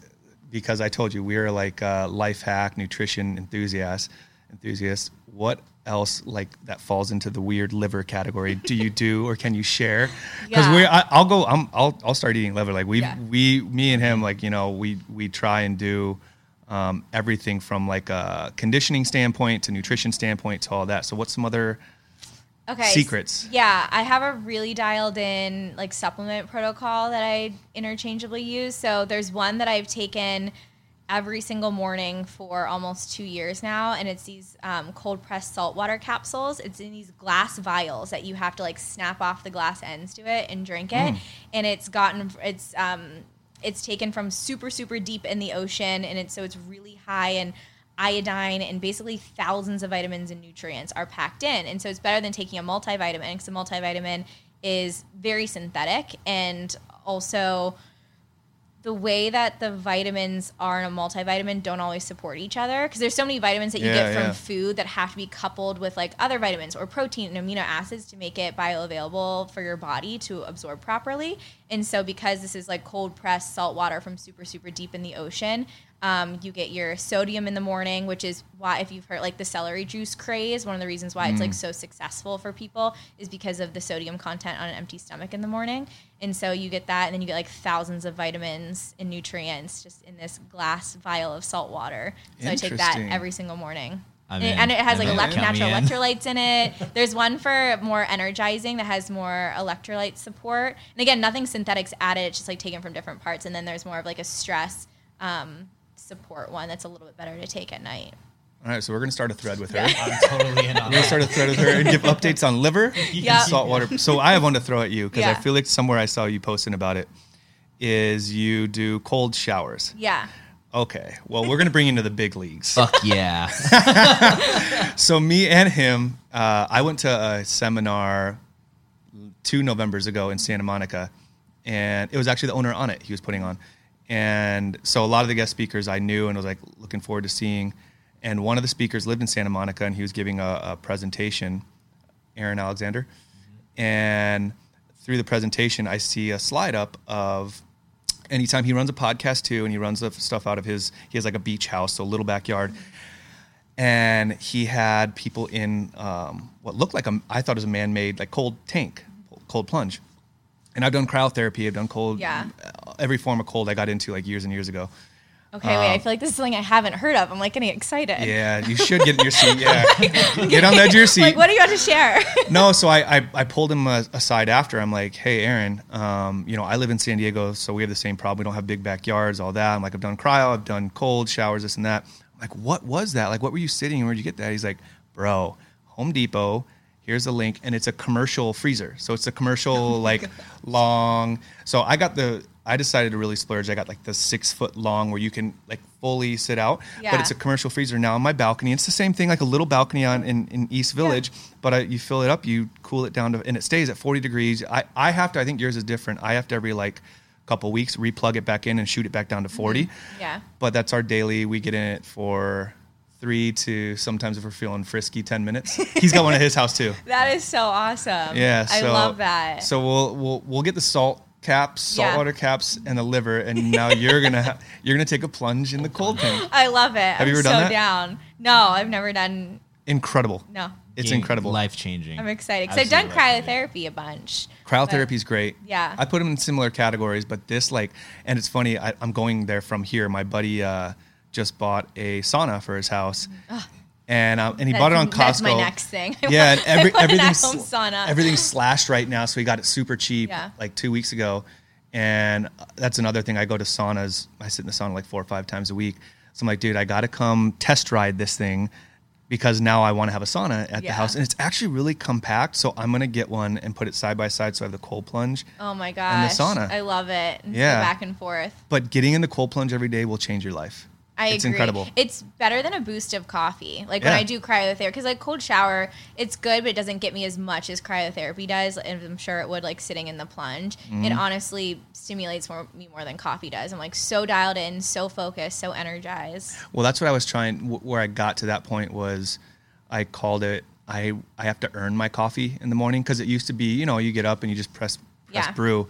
Because I told you we are like uh, life hack nutrition enthusiasts. Enthusiasts. What else like that falls into the weird liver category? Do you do or can you share? Because Yeah. we, I'll go. I'm, I'll, I'll start eating liver. Like we, Yeah. we, me and him, like you know, we, we try and do um, everything from like a conditioning standpoint to nutrition standpoint to all that. So what's some other? Okay. Secrets. Yeah, I have a really dialed in like supplement protocol that I interchangeably use. So there's one that I've taken every single morning for almost two years now, and it's these um, cold pressed saltwater capsules. It's in these glass vials that you have to like snap off the glass ends to it and drink it, and it's gotten it's um it's taken from super super deep in the ocean, and it's so it's really high and iodine and basically thousands of vitamins and nutrients are packed in. And so it's better than taking a multivitamin because a multivitamin is very synthetic and also the way that the vitamins are in a multivitamin don't always support each other because there's so many vitamins that you Yeah, get from yeah. food that have to be coupled with like other vitamins or protein and amino acids to make it bioavailable for your body to absorb properly. And so because this is like cold pressed salt water from super super deep in the ocean, um, you get your sodium in the morning, which is why if you've heard like the celery juice craze, one of the reasons why it's Mm. like so successful for people is because of the sodium content on an empty stomach in the morning. And so you get that, and then you get like thousands of vitamins and nutrients just in this glass vial of salt water. So I take that every single morning. And it, and it has like I'm in. elect- natural in. electrolytes in it. There's one for more energizing that has more electrolyte support. And again, nothing synthetics added. It's just like taken from different parts. And then there's more of like a stress um, support one that's a little bit better to take at night. All right, so we're gonna start a thread with her. I'm totally in on We're gonna start a thread with her and give updates on liver Yeah. and saltwater. So I have one to throw at you because I feel like somewhere I saw you posting about it. Is you do cold showers? Yeah. Okay, well we're gonna bring you into the big leagues. Fuck yeah. So me and him, uh, I went to a seminar two Novembers ago in Santa Monica, and it was actually the owner on it he was putting on, and so a lot of the guest speakers I knew and was like looking forward to seeing, and one of the speakers lived in Santa Monica and he was giving a, a presentation, Aaron Alexander, and through the presentation I see a slide up of anytime he runs a podcast too and he runs the stuff out of his he has like a beach house so a little backyard and he had people in um, what looked like a I thought was a man-made like cold tank, cold plunge. And I've done cryotherapy. I've done cold. Yeah. Every form of cold I got into like years and years ago. Okay, wait. I feel like this is something I haven't heard of. I'm like getting excited. Um, Yeah, you should get in your seat. Yeah, get on the edge of your seat. Like, what do you have to share? no, so I, I, I pulled him aside after. I'm like, hey, Aaron, um, you know, I live in San Diego, so we have the same problem. We don't have big backyards, all that. I'm like, I've done cryo, I've done cold showers, this and that. I'm like, what was that? Like, what were you sitting? Where'd you get that? He's like, bro, Home Depot. Here's the link, and it's a commercial freezer. So it's a commercial, like long. So I got the. I decided to really splurge. I got like the six foot long where you can like fully sit out, yeah. but it's a commercial freezer now on my balcony. It's the same thing, like a little balcony on in, in East Village, but I, you fill it up, you cool it down to, and it stays at 40 degrees. I, I have to, I think yours is different. I have to every like couple weeks replug it back in and shoot it back down to mm-hmm. 40. yeah. But that's our daily. We get in it for three to sometimes if we're feeling frisky, 10 minutes. He's got one at his house too. That is so awesome. Yeah, I love that. So we'll we'll we'll get the salt caps, Yeah. saltwater caps, and the liver, and now you're gonna ha- you're gonna take a plunge in the cold tank. I love it. Have you I'm ever so done that? down. No, I've never done. Incredible. No, It's Game- incredible. Life changing. I'm excited because I've done Absolutely cryotherapy a bunch. Cryotherapy is great. Yeah. I put them in similar categories, but this like, and it's funny. I, I'm going there from here. My buddy uh, just bought a sauna for his house, and um, and he bought it on Costco. That's my next thing. I Yeah, want- and every, I want everything's at-home sauna. everything's slashed right now, so he got it super cheap Yeah. like two weeks ago. And that's another thing. I go to saunas. I sit in the sauna like four or five times a week. So I'm like, dude, I got to come test ride this thing because now I want to have a sauna at the house, and it's actually really compact. So I'm gonna get one and put it side by side, so I have the cold plunge. Oh my God. And the sauna. I love it. Yeah. back and forth. But getting in the cold plunge every day will change your life. I it's agree. incredible. It's better than a boost of coffee. Like Yeah. when I do cryotherapy, because like cold shower, it's good, but it doesn't get me as much as cryotherapy does. And I'm sure it would like sitting in the plunge. Mm-hmm. It honestly stimulates more, me more than coffee does. I'm like so dialed in, so focused, so energized. Well, that's what I was trying. wh- Where I got to that point was, I called it. I I have to earn my coffee in the morning because it used to be, you know, you get up and you just press press Yeah. brew,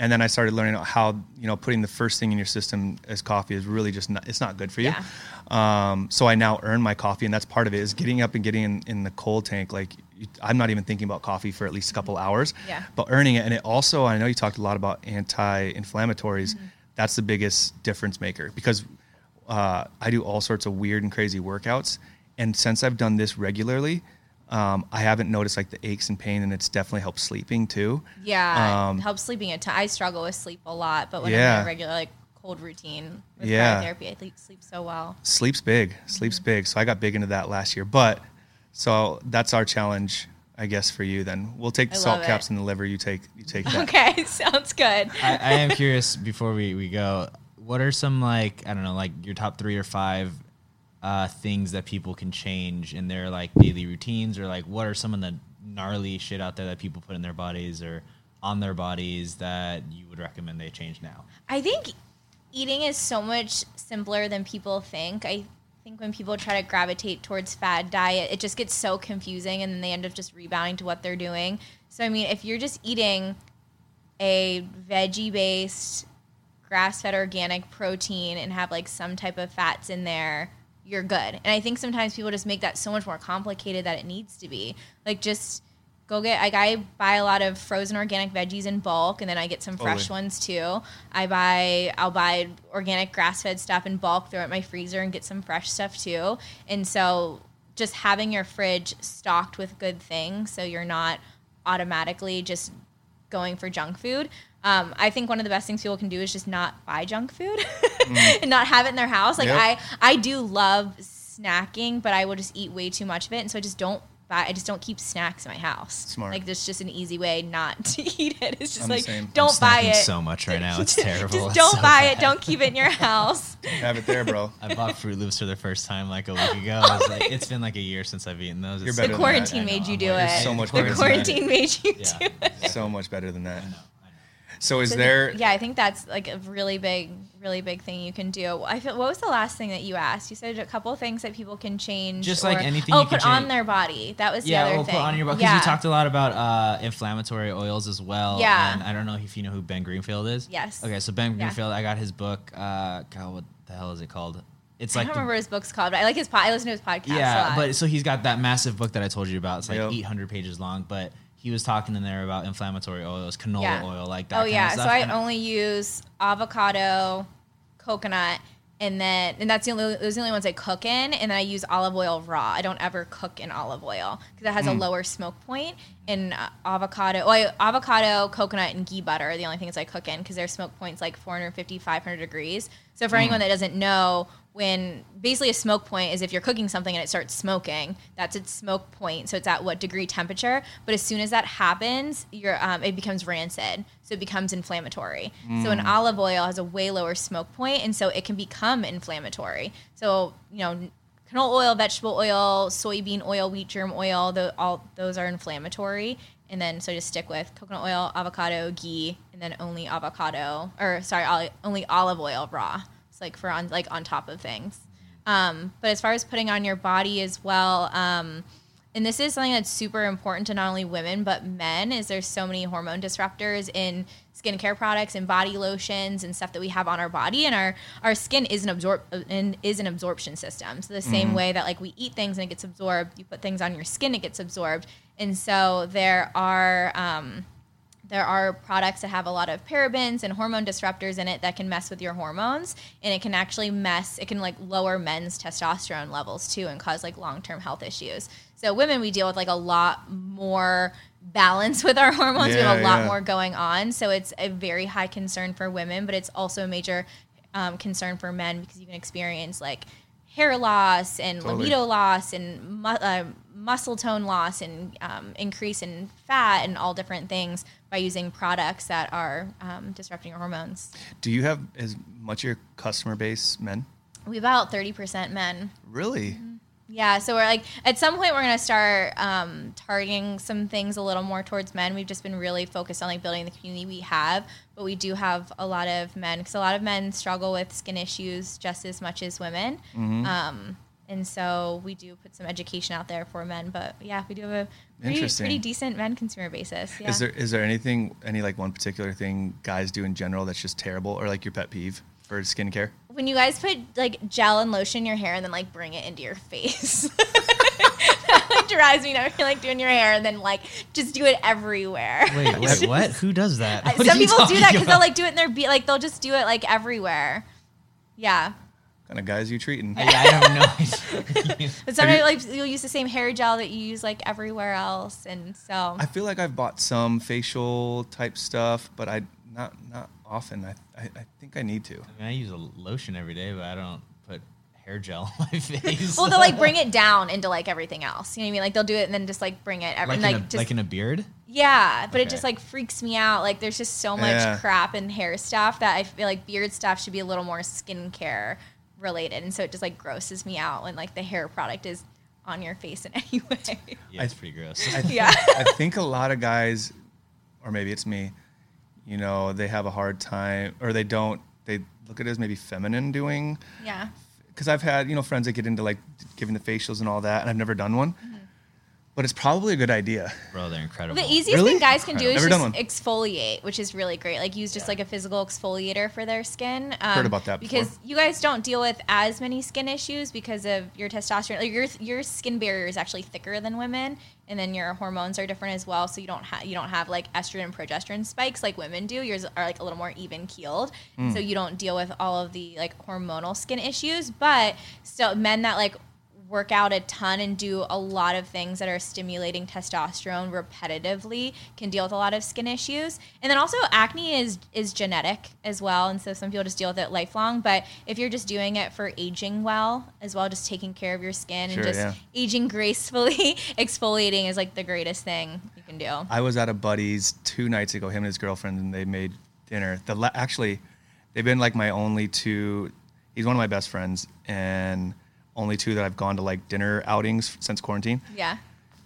and then I started learning how you know putting the first thing in your system as coffee is really just not. It's not good for you. Yeah. Um, so I now earn my coffee, and that's part of it is getting up and getting in, in the cold tank. Like you, I'm not even thinking about coffee for at least a couple hours. Yeah. But earning it, and it also I know you talked a lot about anti-inflammatories. Mm-hmm. That's the biggest difference maker because uh, I do all sorts of weird and crazy workouts, and since I've done this regularly, um, I haven't noticed like the aches and pain, and it's definitely helped sleeping too. Yeah, Um, it helps sleeping a ton. I struggle with sleep a lot, but when I'm in a regular like cold routine with Yeah. cryotherapy, I sleep, sleep so well. Sleep's big. Sleep's big. So I got big into that last year, but so that's our challenge, I guess, for you. Then we'll take the I salt caps it. and the liver. You take you take that. Okay, sounds good. I, I am curious before we, we go, what are some like I don't know, like your top three or five uh, things that people can change in their like daily routines, or like what are some of the gnarly shit out there that people put in their bodies or on their bodies that you would recommend they change now? I think eating is so much simpler than people think. I think when people try to gravitate towards fad diet, it just gets so confusing and then they end up just rebounding to what they're doing. So, I mean, if you're just eating a veggie based, grass fed organic protein and have like some type of fats in there, you're good. And I think sometimes people just make that so much more complicated that it needs to be. Like, just go get like I buy a lot of frozen organic veggies in bulk and then I get some fresh Totally. ones too. I buy I'll buy organic grass fed stuff in bulk, throw it in my freezer and get some fresh stuff too. And so just having your fridge stocked with good things so you're not automatically just going for junk food. Um, I think one of the best things people can do is just not buy junk food and not have it in their house. Like Yep. I, I do love snacking, but I will just eat way too much of it, and so I just don't buy. I just don't keep snacks in my house. Smart. Like there's just an easy way not to eat it. It's just I'm the like same. I'm don't buy it. so much right now. It's terrible. just don't so buy it. Don't keep it in your house. Have it there, bro. I bought Fruit Loops for the first time like a week ago. I was like, it's been like a year since I've eaten those. You're It's better The quarantine made you do it. so much the better than that. quarantine made you do it. so much better than that. I know. So is So there? the- yeah, I think that's like a really big, really big thing you can do. I feel. What was the last thing that you asked? You said a couple things that people can change. Just, like, anything Oh, you can put on change. their body. That was the Yeah, other we'll thing. put on your body because yeah. you talked a lot about uh, inflammatory oils as well. Yeah. And I don't know if you know who Ben Greenfield is. Yes. Okay, so Ben Yeah. Greenfield, I got his book. Uh, God, what the hell is it called? It's I like don't the- remember what his book's called, but I like his. Po- I listen to his podcast. a Yeah, lot. but so he's got that massive book that I told you about. It's like Yep. 800 pages long, but he was talking in there about inflammatory oils, canola Yeah. oil, like that. oh yeah, so. I And only use avocado, coconut, and then and that's the only those are the only ones I cook in, and then I use olive oil raw. I don't ever cook in olive oil because it has a lower smoke point. And uh, avocado, I, avocado, coconut, and ghee butter are the only things I cook in because their smoke point's like 450, 500 degrees. So for anyone that doesn't know, when basically a smoke point is if you're cooking something and it starts smoking, that's its smoke point. So it's at what degree temperature. But as soon as that happens, your um, it becomes rancid, so it becomes inflammatory. So an olive oil has a way lower smoke point, and so it can become inflammatory. So you know. Canola oil, vegetable oil, soybean oil, wheat germ oil, the, all those are inflammatory. And then so just stick with coconut oil, avocado, ghee, and then only avocado or sorry, only olive oil raw. It's like for on like on top of things. Um, but as far as putting on your body as well, um, and this is something that's super important to not only women but men, is there's so many hormone disruptors in skincare products and body lotions and stuff that we have on our body, and our our skin is an absorb and is an absorption system. So the same way that like we eat things and it gets absorbed, you put things on your skin, it gets absorbed. And so there are. Um, there are products that have a lot of parabens and hormone disruptors in it that can mess with your hormones and it can actually mess it can like lower men's testosterone levels too and cause like long-term health issues so women we deal with like a lot more balance with our hormones we have a lot yeah. more going on so it's a very high concern for women but it's also a major um, concern for men because you can experience like hair loss and Totally. libido loss and mu- uh, muscle tone loss and um, increase in fat and all different things by using products that are um, disrupting your hormones. Do you have as much of your customer base men? We have about 30% men. Really? Yeah, so we're like, at some point, we're going to start um, targeting some things a little more towards men. We've just been really focused on like building the community we have, but we do have a lot of men because a lot of men struggle with skin issues just as much as women. Um, and so we do put some education out there for men, but yeah, we do have a pretty, pretty decent men consumer basis. Yeah. Is there is there anything any like one particular thing guys do in general that's just terrible or like your pet peeve for skincare? when you guys put like gel and lotion in your hair and then like bring it into your face. that like drives me nuts. You're like doing your hair and then like just do it everywhere. Wait, wait, what? Who does that? What Some people do that because they'll like do it in their be like they'll just do it like everywhere. Yeah, Kind of guys you treating? I, I have no idea. but sometimes like you'll use the same hair gel that you use like everywhere else, and so I feel like I've bought some facial type stuff, but I not not often. I I, I think I need to. I, mean, I use a lotion every day, but I don't put hair gel on my face. well they'll like bring it down into like everything else. You know what I mean? Like they'll do it and then just like bring it every like, like, in a, just like in a beard. Yeah, but it just like freaks me out. Like there's just so much Yeah. crap in hair stuff that I feel like beard stuff should be a little more skincare related, and so it just like grosses me out when like the hair product is on your face in any way. Yeah, it's pretty gross. I, Yeah. I think a lot of guys, or maybe it's me, you know, they have a hard time, or they don't. They look at it as maybe feminine doing. yeah, Because I've had you know friends that get into like giving the facials and all that, and I've never done one. Mm-hmm. But it's probably a good idea. Bro, they're incredible. the easiest Really? thing guys can do is Never just exfoliate, which is really great. Like use just like a physical exfoliator for their skin. Um, Heard about that because before. you guys don't deal with as many skin issues because of your testosterone. Like your your skin barrier is actually thicker than women, and then your hormones are different as well. So you don't have you don't have like estrogen and progesterone spikes like women do. Yours are like a little more even keeled, so you don't deal with all of the like hormonal skin issues. But still, men that like work out a ton and do a lot of things that are stimulating testosterone repetitively can deal with a lot of skin issues. And then also acne is is genetic as well, and so some people just deal with it lifelong. But if you're just doing it for aging well as well, just taking care of your skin Sure, and just yeah. aging gracefully, exfoliating is like the greatest thing you can do. I was at a buddy's two nights ago. Him and his girlfriend, and they made dinner. The la- actually, they've been like my only two. He's one of my best friends, and only two that I've gone to like dinner outings since quarantine. Yeah.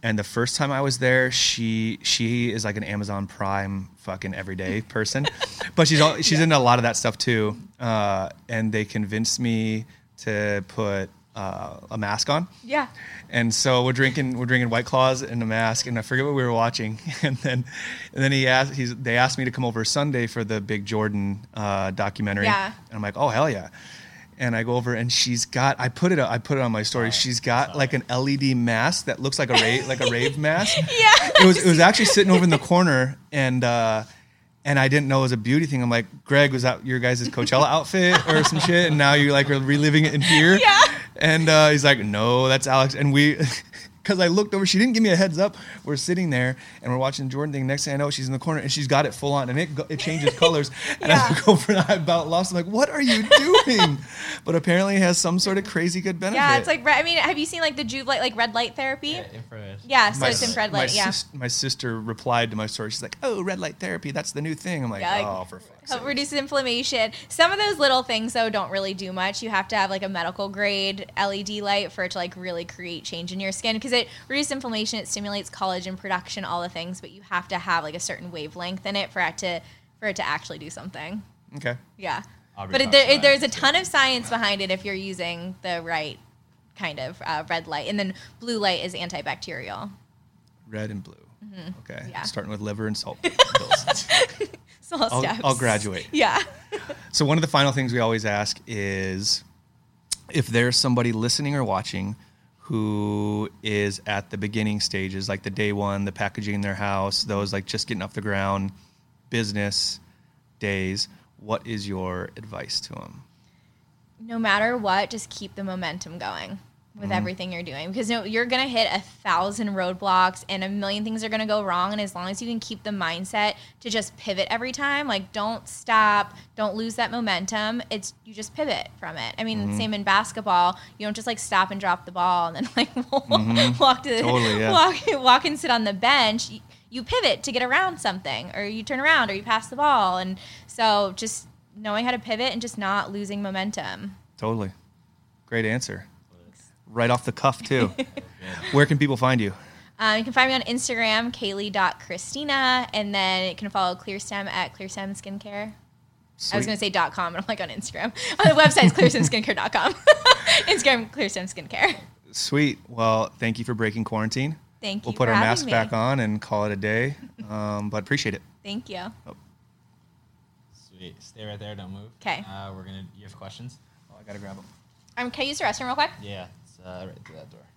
And the first time I was there, she she is like an Amazon Prime fucking everyday person, but she's all, she's into a lot of that stuff too. Uh, and they convinced me to put uh, a mask on. Yeah. And so we're drinking we're drinking White Claws in a mask, and I forget what we were watching. And then and then he asked he's they asked me to come over Sunday for the big Jordan uh, documentary. Yeah. And I'm like, oh hell yeah. And I go over and she's got I put it I put it on my story. She's got like an LED mask that looks like a rave like a rave mask. Yeah. It was it was actually sitting over in the corner and uh and I didn't know it was a beauty thing. I'm like, Greg, was that your guys' Coachella outfit or some shit? And now you like are reliving it in here. Yeah. And uh, he's like, no, that's Alex. And we, because I looked over, she didn't give me a heads up. We're sitting there and we're watching Jordan thing. Next thing I know, she's in the corner and she's got it full on and it it changes colors. And I Yeah. look over and I about lost. I'm like, what are you doing? but apparently, it has some sort of crazy good benefit. Yeah, it's like I mean, have you seen like the Joovv light, like red light therapy? Yeah, infrared. so it's infrared my, light. Yeah, sis- my sister replied to my story. She's like, "Oh, red light therapy. That's the new thing." I'm like, Yeah, like- "Oh, for fuck's help sake." reduces inflammation. Some of those little things though don't really do much. You have to have like a medical grade LED light for it to like really create change in your skin because it reduces inflammation, it stimulates collagen production, all the things. But you have to have like a certain wavelength in it for it to for it to actually do something. Okay. Yeah, but it, there, it, there's a ton of science behind it if you're using the right kind of uh, red light, and then blue light is antibacterial. Red and blue. Okay. Mm-hmm. Yeah. Starting with liver and salt pills. Small I'll, steps. I'll graduate. Yeah. So one of the final things we always ask is if there's somebody listening or watching who is at the beginning stages, like the day one, the packaging in their house, those like just getting off the ground, business days, what is your advice to them? no matter what, just keep the momentum going with Mm-hmm. everything you're doing because you know, you're gonna hit a thousand roadblocks and a million things are gonna go wrong. And as long as you can keep the mindset to just pivot every time, like don't stop, don't lose that momentum. It's you just pivot from it. I mean, Mm-hmm. same in basketball. You don't just like stop and drop the ball and then like walk to the, Mm-hmm. Totally, yeah. walk walk and sit on the bench. You pivot to get around something, or you turn around, or you pass the ball, and so just knowing how to pivot and just not losing momentum. Totally. Great answer. Right off the cuff, too. Where can people find you? Um, you can find me on Instagram, kaylee.christina, and then you can follow ClearStem at ClearStem Skincare. I was going to say dot .com, but I'm like on Instagram. On the website is clearstemskincare.com. Instagram, ClearStem Skincare. Sweet. Well, thank you for breaking quarantine. Thank you. We'll put for our having mask me. back on and call it a day. Um, but appreciate it. Thank you. Sweet. Stay right there. Don't move. 'Kay. Uh, we're gonna. You have questions? Oh, I gotta grab them. Um, can I use the restroom real quick? Yeah. Uh, right through that door.